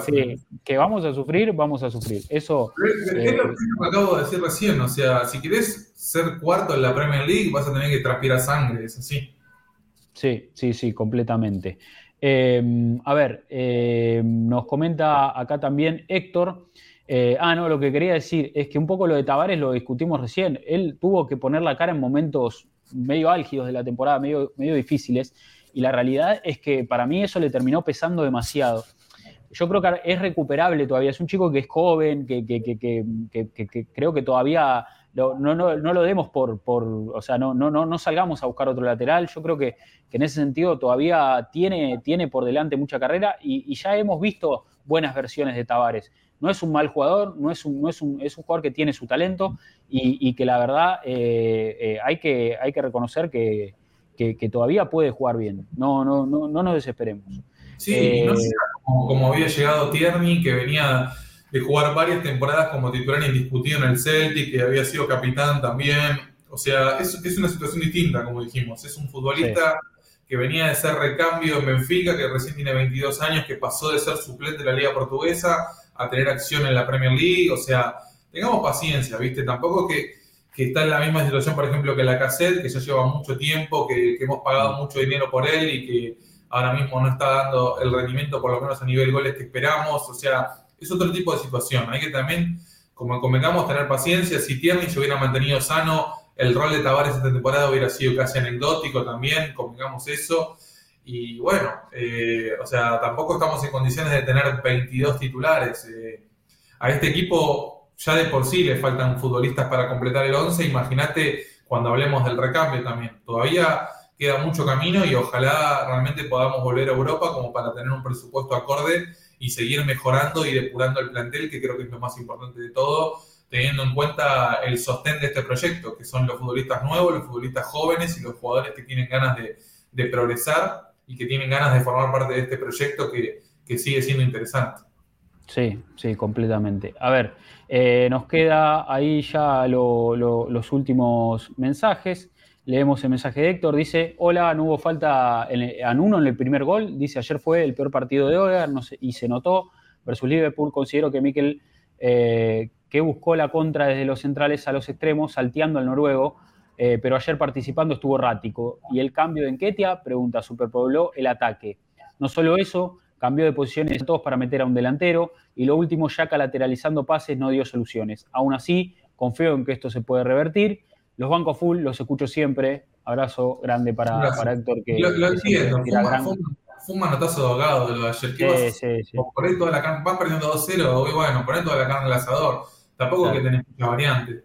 sí, que vamos a sufrir, vamos a sufrir. Eso. Es, lo eh, que acabo de decir recién. O sea, si querés ser cuarto en la Premier League, vas a tener que transpirar sangre, es así. Sí, sí, sí, completamente. Em, a ver, em, nos comenta acá también Héctor. Eh, ah, no, lo que quería decir es que un poco lo de Tavares lo discutimos recién. Él tuvo que poner la cara en momentos medio álgidos de la temporada, medio, medio difíciles, y la realidad es que para mí eso le terminó pesando demasiado. Yo creo que es recuperable todavía. Es un chico que es joven, que, que creo que todavía no, no, no, lo demos por, por, o sea, no, no, no, salgamos a buscar otro lateral. Yo creo que, en ese sentido todavía tiene, tiene por delante mucha carrera y, ya hemos visto buenas versiones de Tavares. No es un mal jugador, no es un, no es un, es un jugador que tiene su talento y, que la verdad eh, eh, hay, que, hay que reconocer que, todavía puede jugar bien. No, no, no, no nos desesperemos. Sí, no sé, eh, como, como había llegado Tierney, que venía de jugar varias temporadas como titular indiscutido en el Celtic, que había sido capitán también. O sea, es, es una situación distinta, como dijimos. Es un futbolista que venía de ser recambio en Benfica, que recién tiene 22 años, que pasó de ser suplente de la Liga Portuguesa a tener acción en la Premier League. O sea, tengamos paciencia, ¿viste? Tampoco que, que está en la misma situación, por ejemplo, que la Cassette, que ya lleva mucho tiempo, que, que hemos pagado mucho dinero por él y que ahora mismo no está dando el rendimiento, por lo menos a nivel goles que esperamos. O sea, es otro tipo de situación. Hay que también, como comentamos, tener paciencia. Si Tierney se hubiera mantenido sano, el rol de Tavares esta temporada hubiera sido casi anecdótico también, convengamos eso. Y bueno, eh, o sea, tampoco estamos en condiciones de tener 22 titulares. Eh, a este equipo ya de por sí le faltan futbolistas para completar el 11. Imagínate cuando hablemos del recambio también. Todavía queda mucho camino y ojalá realmente podamos volver a Europa como para tener un presupuesto acorde y seguir mejorando y depurando el plantel, que creo que es lo más importante de todo, teniendo en cuenta el sostén de este proyecto, que son los futbolistas nuevos, los futbolistas jóvenes y los jugadores que tienen ganas de, progresar y que tienen ganas de formar parte de este proyecto que, sigue siendo interesante. Sí, sí, completamente. A ver, eh, nos queda ahí ya los últimos mensajes. Leemos el mensaje de Héctor, dice, hola, no hubo falta en, uno en el primer gol, dice, ayer fue el peor partido de Odegaard y se notó, versus Liverpool, considero que Mikel, eh, que buscó la contra desde los centrales a los extremos, salteando al noruego, eh, pero ayer participando estuvo errático. ¿Y el cambio de Enquetia? Pregunta Superpueblo, el ataque. No solo eso, cambió de posiciones todos para meter a un delantero y lo último, Yaka lateralizando pases no dio soluciones. Aún así, confío en que esto se puede revertir. Los bancos full los escucho siempre. Abrazo grande para, Héctor. Que, lo, entiendo, fue un, manotazo de ahogado de lo de ayer. sí, sí, Por toda la carne, vas perdiendo 2-0, bueno, poner toda la carne al asador. Tampoco es que tenés mucha variante.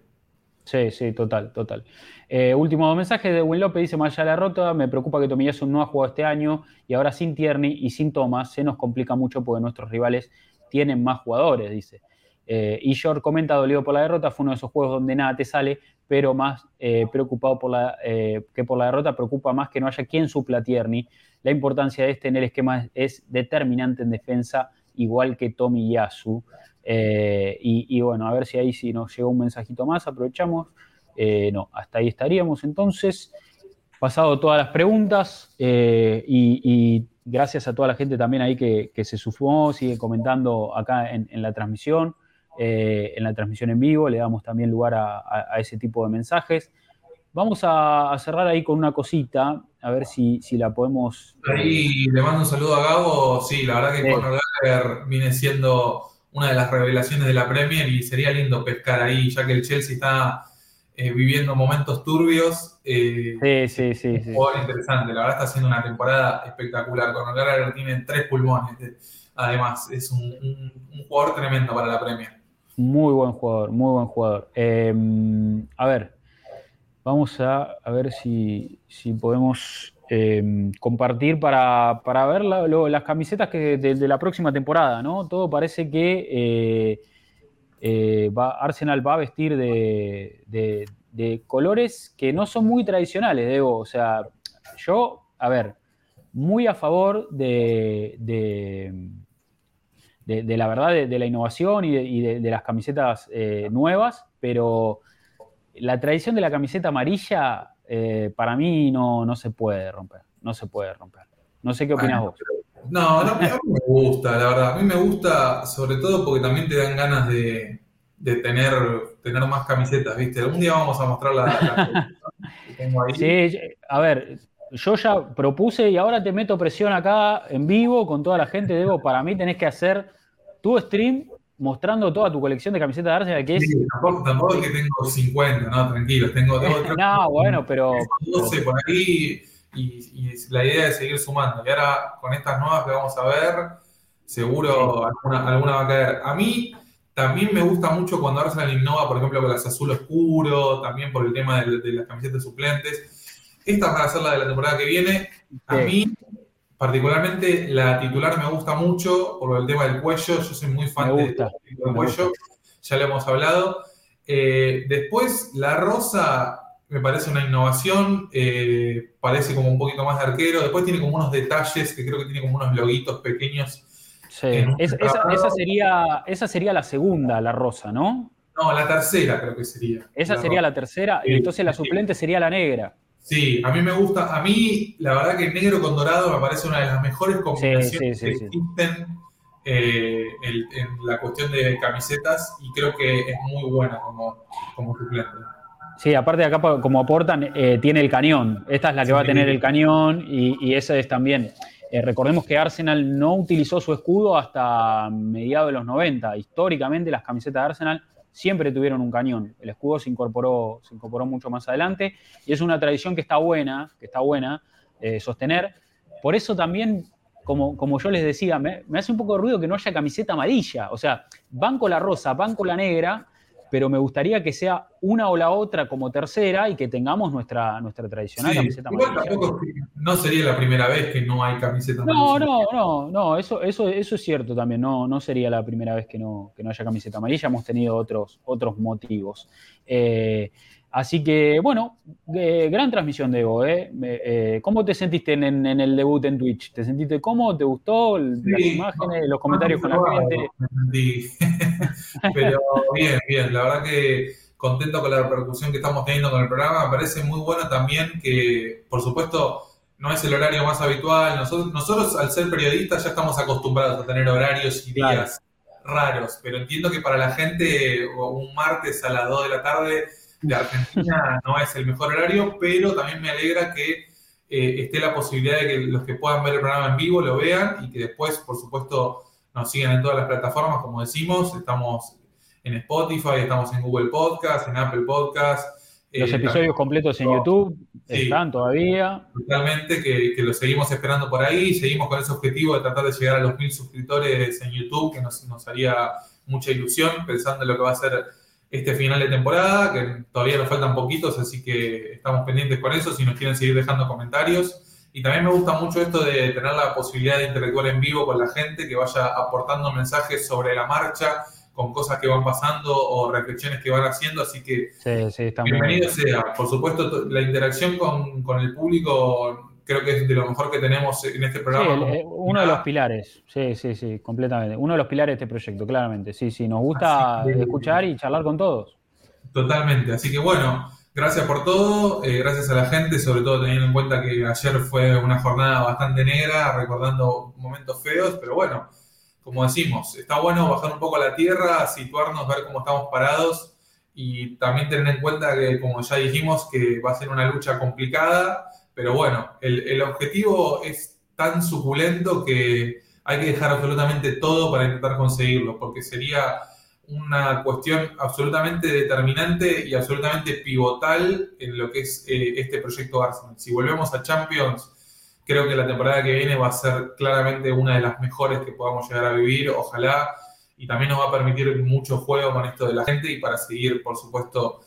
Sí, sí, total, total. Eh, último mensaje de Will López, dice, más allá de la rota, me preocupa que Tomiyasu no ha jugado este año y ahora sin Tierney y sin Thomas se nos complica mucho porque nuestros rivales tienen más jugadores, dice. Eh, y George comenta, dolido por la derrota, fue uno de esos juegos donde nada te sale, pero más eh, preocupado por la, que por la derrota, preocupa más que no haya quien supla a Tierney. La importancia de este en el esquema es determinante en defensa, igual que Tomiyasu. y, y bueno, a ver si ahí si nos llegó un mensajito más, aprovechamos. Eh, no, hasta ahí estaríamos entonces. Pasado todas las preguntas eh, y, gracias a toda la gente también ahí que, se sumó, sigue comentando acá en, la transmisión, eh, en la transmisión en vivo, le damos también lugar a, ese tipo de mensajes. Vamos a, cerrar ahí con una cosita, a ver si, la podemos... Ahí le mando un saludo a Gabo, sí, la verdad que Conor Gallagher viene siendo una de las revelaciones de la Premier y sería lindo pescar ahí, ya que el Chelsea está eh, viviendo momentos turbios. Eh, sí, sí, sí. Un jugador interesante, la verdad está haciendo una temporada espectacular. Con Gallagher tiene tres pulmones, eh, además, es un, jugador tremendo para la Premier. Muy buen jugador, muy buen jugador. Em, a ver, vamos a, ver si, podemos em, compartir para, ver las camisetas que de, la próxima temporada, ¿no? Todo parece que eh, Arsenal va a vestir de, colores que no son muy tradicionales, Debo. O sea, yo, a ver, muy a favor de, de, la verdad, de, la innovación y de, las camisetas eh, nuevas, pero la tradición de la camiseta amarilla eh, para mí no, no se puede romper, no se puede romper. No sé qué opinas vos. No, no, a mí me gusta, la verdad. A mí me gusta, sobre todo porque también te dan ganas de, tener, tener más camisetas, ¿viste? Algún día vamos a mostrar la, (laughs) que tengo ahí. Sí, a ver, yo ya propuse y ahora te meto presión acá en vivo con toda la gente. Debo, para mí tenés que hacer tu stream mostrando toda tu colección de camisetas de Arsenal, que sí, Tampoco, es que tengo 50, no, tranquilo. Tengo, (laughs) no, bueno, pero... 12 por ahí y, la idea es seguir sumando. Y ahora con estas nuevas que vamos a ver, seguro alguna, alguna va a caer. A mí también me gusta mucho cuando Arsenal innova, por ejemplo, con las azul oscuro, también por el tema de, las camisetas suplentes. Estas van a ser la de la temporada que viene. A mí, particularmente, la titular me gusta mucho por el tema del cuello. Yo soy muy fan del cuello. Ya le hemos hablado. Eh, después, la rosa me parece una innovación, eh, parece como un poquito más de arquero, después tiene como unos detalles que creo que tiene como unos loguitos pequeños. Sí, esa, sería, esa sería la segunda, la rosa, ¿no? No, la tercera creo que sería. Esa sería la tercera, y entonces la suplente sería la negra. Sí, a mí me gusta, a mí la verdad que negro con dorado me parece una de las mejores combinaciones que existen eh, en la cuestión de camisetas y creo que es muy buena como, como suplente. Sí, aparte de acá, como aportan, eh, tiene el cañón. Esta es la que va a tener el cañón y, y esa es también. Eh, recordemos que Arsenal no utilizó su escudo hasta mediados de los 90. Históricamente las camisetas de Arsenal siempre tuvieron un cañón. El escudo se incorporó, se incorporó mucho más adelante y es una tradición que está buena, que está buena eh, sostener. Por eso también, como, como yo les decía, me, me, hace un poco de ruido que no haya camiseta amarilla. O sea, van con la rosa, van con la negra, pero me gustaría que sea una o la otra como tercera y que tengamos nuestra, nuestra tradicional camiseta no sería la primera vez que no hay camiseta amarilla. No, no, no, no, eso, eso, eso es cierto también, no, no sería la primera vez que no, que no haya camiseta amarilla, hemos tenido otros, otros motivos. Eh, Así que, bueno, eh, gran transmisión, Debo. ¿eh? ¿eh? ¿Cómo te sentiste en, el debut en Twitch? ¿Te sentiste cómodo? ¿Te gustó las imágenes, los comentarios con la gente? (laughs) Pero bien, bien. La verdad que contento con la repercusión que estamos teniendo con el programa. Me parece muy bueno también que, por supuesto, no es el horario más habitual. Nosotros, nosotros al ser periodistas, ya estamos acostumbrados a tener horarios y días raros. Pero entiendo que para la gente, un martes a las 2 de la tarde de Argentina no es el mejor horario, pero también me alegra que eh, esté la posibilidad de que los que puedan ver el programa en vivo lo vean y que después, por supuesto, nos sigan en todas las plataformas, como decimos, estamos en Spotify, estamos en Google Podcast, en Apple Podcast. Los episodios completos en YouTube están todavía. Totalmente, que, que los seguimos esperando por ahí. Seguimos con ese objetivo de tratar de llegar a los mil suscriptores en YouTube, que nos, nos haría mucha ilusión pensando en lo que va a ser este final de temporada, que todavía nos faltan poquitos, así que estamos pendientes con eso, si nos quieren seguir dejando comentarios. Y también me gusta mucho esto de tener la posibilidad de interactuar en vivo con la gente, que vaya aportando mensajes sobre la marcha, con cosas que van pasando o reflexiones que van haciendo, así que bienvenido sea. Por supuesto, la interacción con, con el público creo que es de lo mejor que tenemos en este programa. Sí, uno de los pilares, sí, sí, sí, completamente. Uno de los pilares de este proyecto, claramente. Sí, sí, nos gusta escuchar y charlar con todos. Totalmente, así que bueno, gracias por todo, eh, gracias a la gente, sobre todo teniendo en cuenta que ayer fue una jornada bastante negra, recordando momentos feos, pero bueno, como decimos, está bueno bajar un poco a la tierra, situarnos, ver cómo estamos parados y también tener en cuenta que, como ya dijimos, que va a ser una lucha complicada pero bueno, el, objetivo es tan suculento que hay que dejar absolutamente todo para intentar conseguirlo, porque sería una cuestión absolutamente determinante y absolutamente pivotal en lo que es eh, este proyecto Arsenal. Si volvemos a Champions, creo que la temporada que viene va a ser claramente una de las mejores que podamos llegar a vivir, ojalá, y también nos va a permitir mucho juego con esto de la gente y para seguir, por supuesto,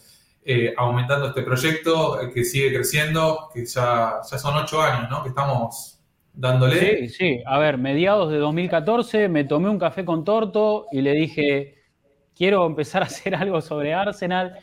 eh, aumentando este proyecto eh, que sigue creciendo, que ya, ya son ocho años, ¿no? Que estamos dándole. Sí, sí. A ver, mediados de 2014 me tomé un café con Torto y le dije, quiero empezar a hacer algo sobre Arsenal.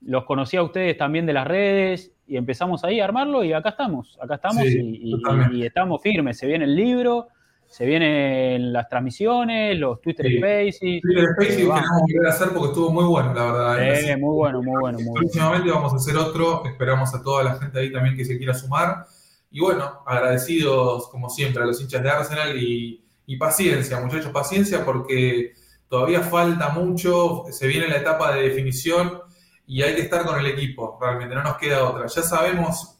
Los conocí a ustedes también de las redes y empezamos ahí a armarlo y acá estamos, acá estamos y, estamos firmes. Se viene el libro, se vienen las transmisiones, los Twitter Spaces. Twitter Spaces que tenemos que hacer porque estuvo muy bueno, la verdad. Sí, muy bueno, muy bueno. Muy Próximamente vamos a hacer otro. Esperamos a toda la gente ahí también que se quiera sumar. Y bueno, agradecidos como siempre a los hinchas de Arsenal y, y paciencia, muchachos, paciencia porque todavía falta mucho. Se viene la etapa de definición y hay que estar con el equipo, realmente, no nos queda otra. Ya sabemos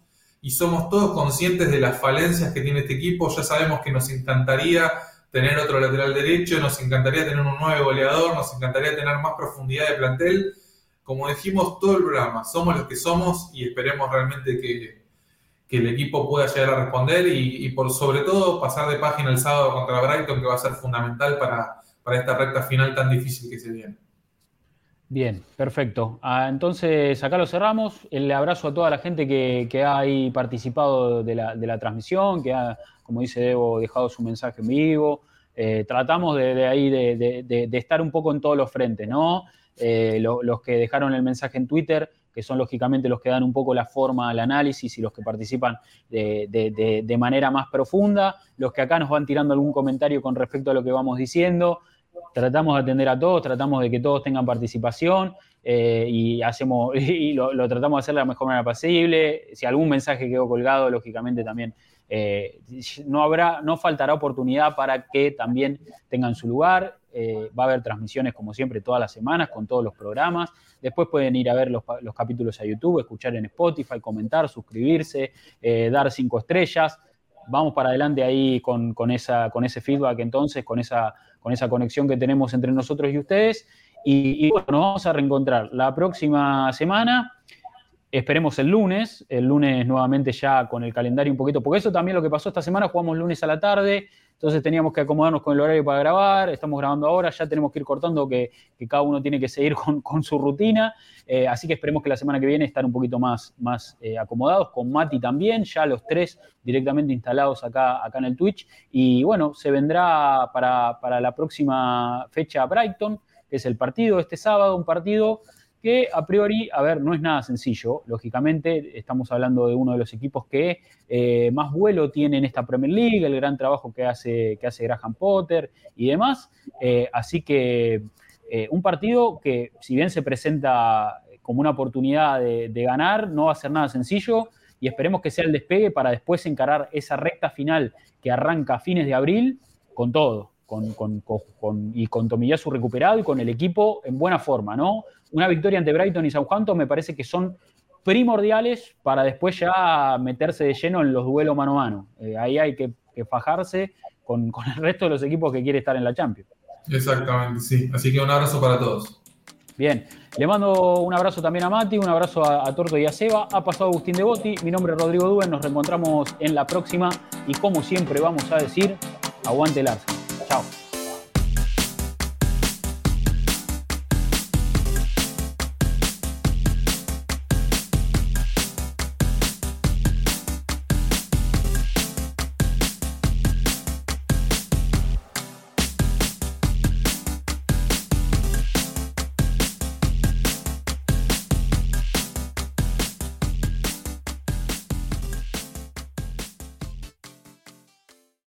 y somos todos conscientes de las falencias que tiene este equipo. Ya sabemos que nos encantaría tener otro lateral derecho, nos encantaría tener un nuevo goleador, nos encantaría tener más profundidad de plantel. Como dijimos todo el programa, somos los que somos y esperemos realmente que, el equipo pueda llegar a responder y, por sobre todo pasar de página el sábado contra Brighton, que va a ser fundamental para, para esta recta final tan difícil que se viene. Bien, perfecto. Ah, entonces, acá lo cerramos. El abrazo a toda la gente que, ha ahí participado de la, transmisión, que ha, como dice Debo, dejado su mensaje en vivo. Eh, tratamos de, ahí de, estar un poco en todos los frentes, ¿no? Eh, los que dejaron el mensaje en Twitter, que son lógicamente los que dan un poco la forma al análisis y los que participan de manera más profunda, los que acá nos van tirando algún comentario con respecto a lo que vamos diciendo, tratamos de atender a todos, tratamos de que todos tengan participación eh, y hacemos (laughs) y lo, tratamos de hacer de la mejor manera posible. Si algún mensaje quedó colgado, lógicamente también eh, no habrá, no faltará oportunidad para que también tengan su lugar. Eh, va a haber transmisiones como siempre todas las semanas con todos los programas. Después pueden ir a ver los, capítulos a YouTube, escuchar en Spotify, comentar, suscribirse, dar cinco estrellas vamos para adelante ahí con, esa, con ese feedback entonces, con esa, con esa conexión que tenemos entre nosotros y ustedes. Y, bueno, nos vamos a reencontrar la próxima semana. Esperemos el lunes, el lunes nuevamente ya con el calendario un poquito, porque eso también lo que pasó esta semana, jugamos lunes a la tarde, entonces teníamos que acomodarnos con el horario para grabar, estamos grabando ahora, ya tenemos que ir cortando que, cada uno tiene que seguir (laughs) con, su rutina, eh, así que esperemos que la semana que viene estar un poquito más, más eh, acomodados, con Mati también, ya los tres directamente instalados acá, acá en el Twitch, y bueno, se vendrá para, para la próxima fecha Brighton, que es el partido este sábado, un partido que a priori, a ver, no es nada sencillo. Lógicamente, estamos hablando de uno de los equipos que eh, más vuelo tiene en esta Premier League, el gran trabajo que hace, que hace Graham Potter y demás. Eh, así que eh, un partido que, si bien se presenta como una oportunidad de, ganar, no va a ser nada sencillo y esperemos que sea el despegue para después encarar esa recta final que arranca a fines de abril con todo. Con, con, y con Tomiyasu recuperado y con el equipo en buena forma, ¿no? una victoria ante Brighton y Southampton me parece que son primordiales para después ya meterse de lleno en los duelos mano a mano. Eh, ahí hay que, fajarse con, el resto de los equipos que quiere estar en la Champions. Exactamente, sí. Así que un abrazo para todos. Bien, le mando un abrazo también a Mati, un abrazo a, Torto y a Seba. Ha pasado Agustín Devoti, mi nombre es Rodrigo Dúen, nos reencontramos en la próxima y como siempre vamos a decir, aguante el Arsenal.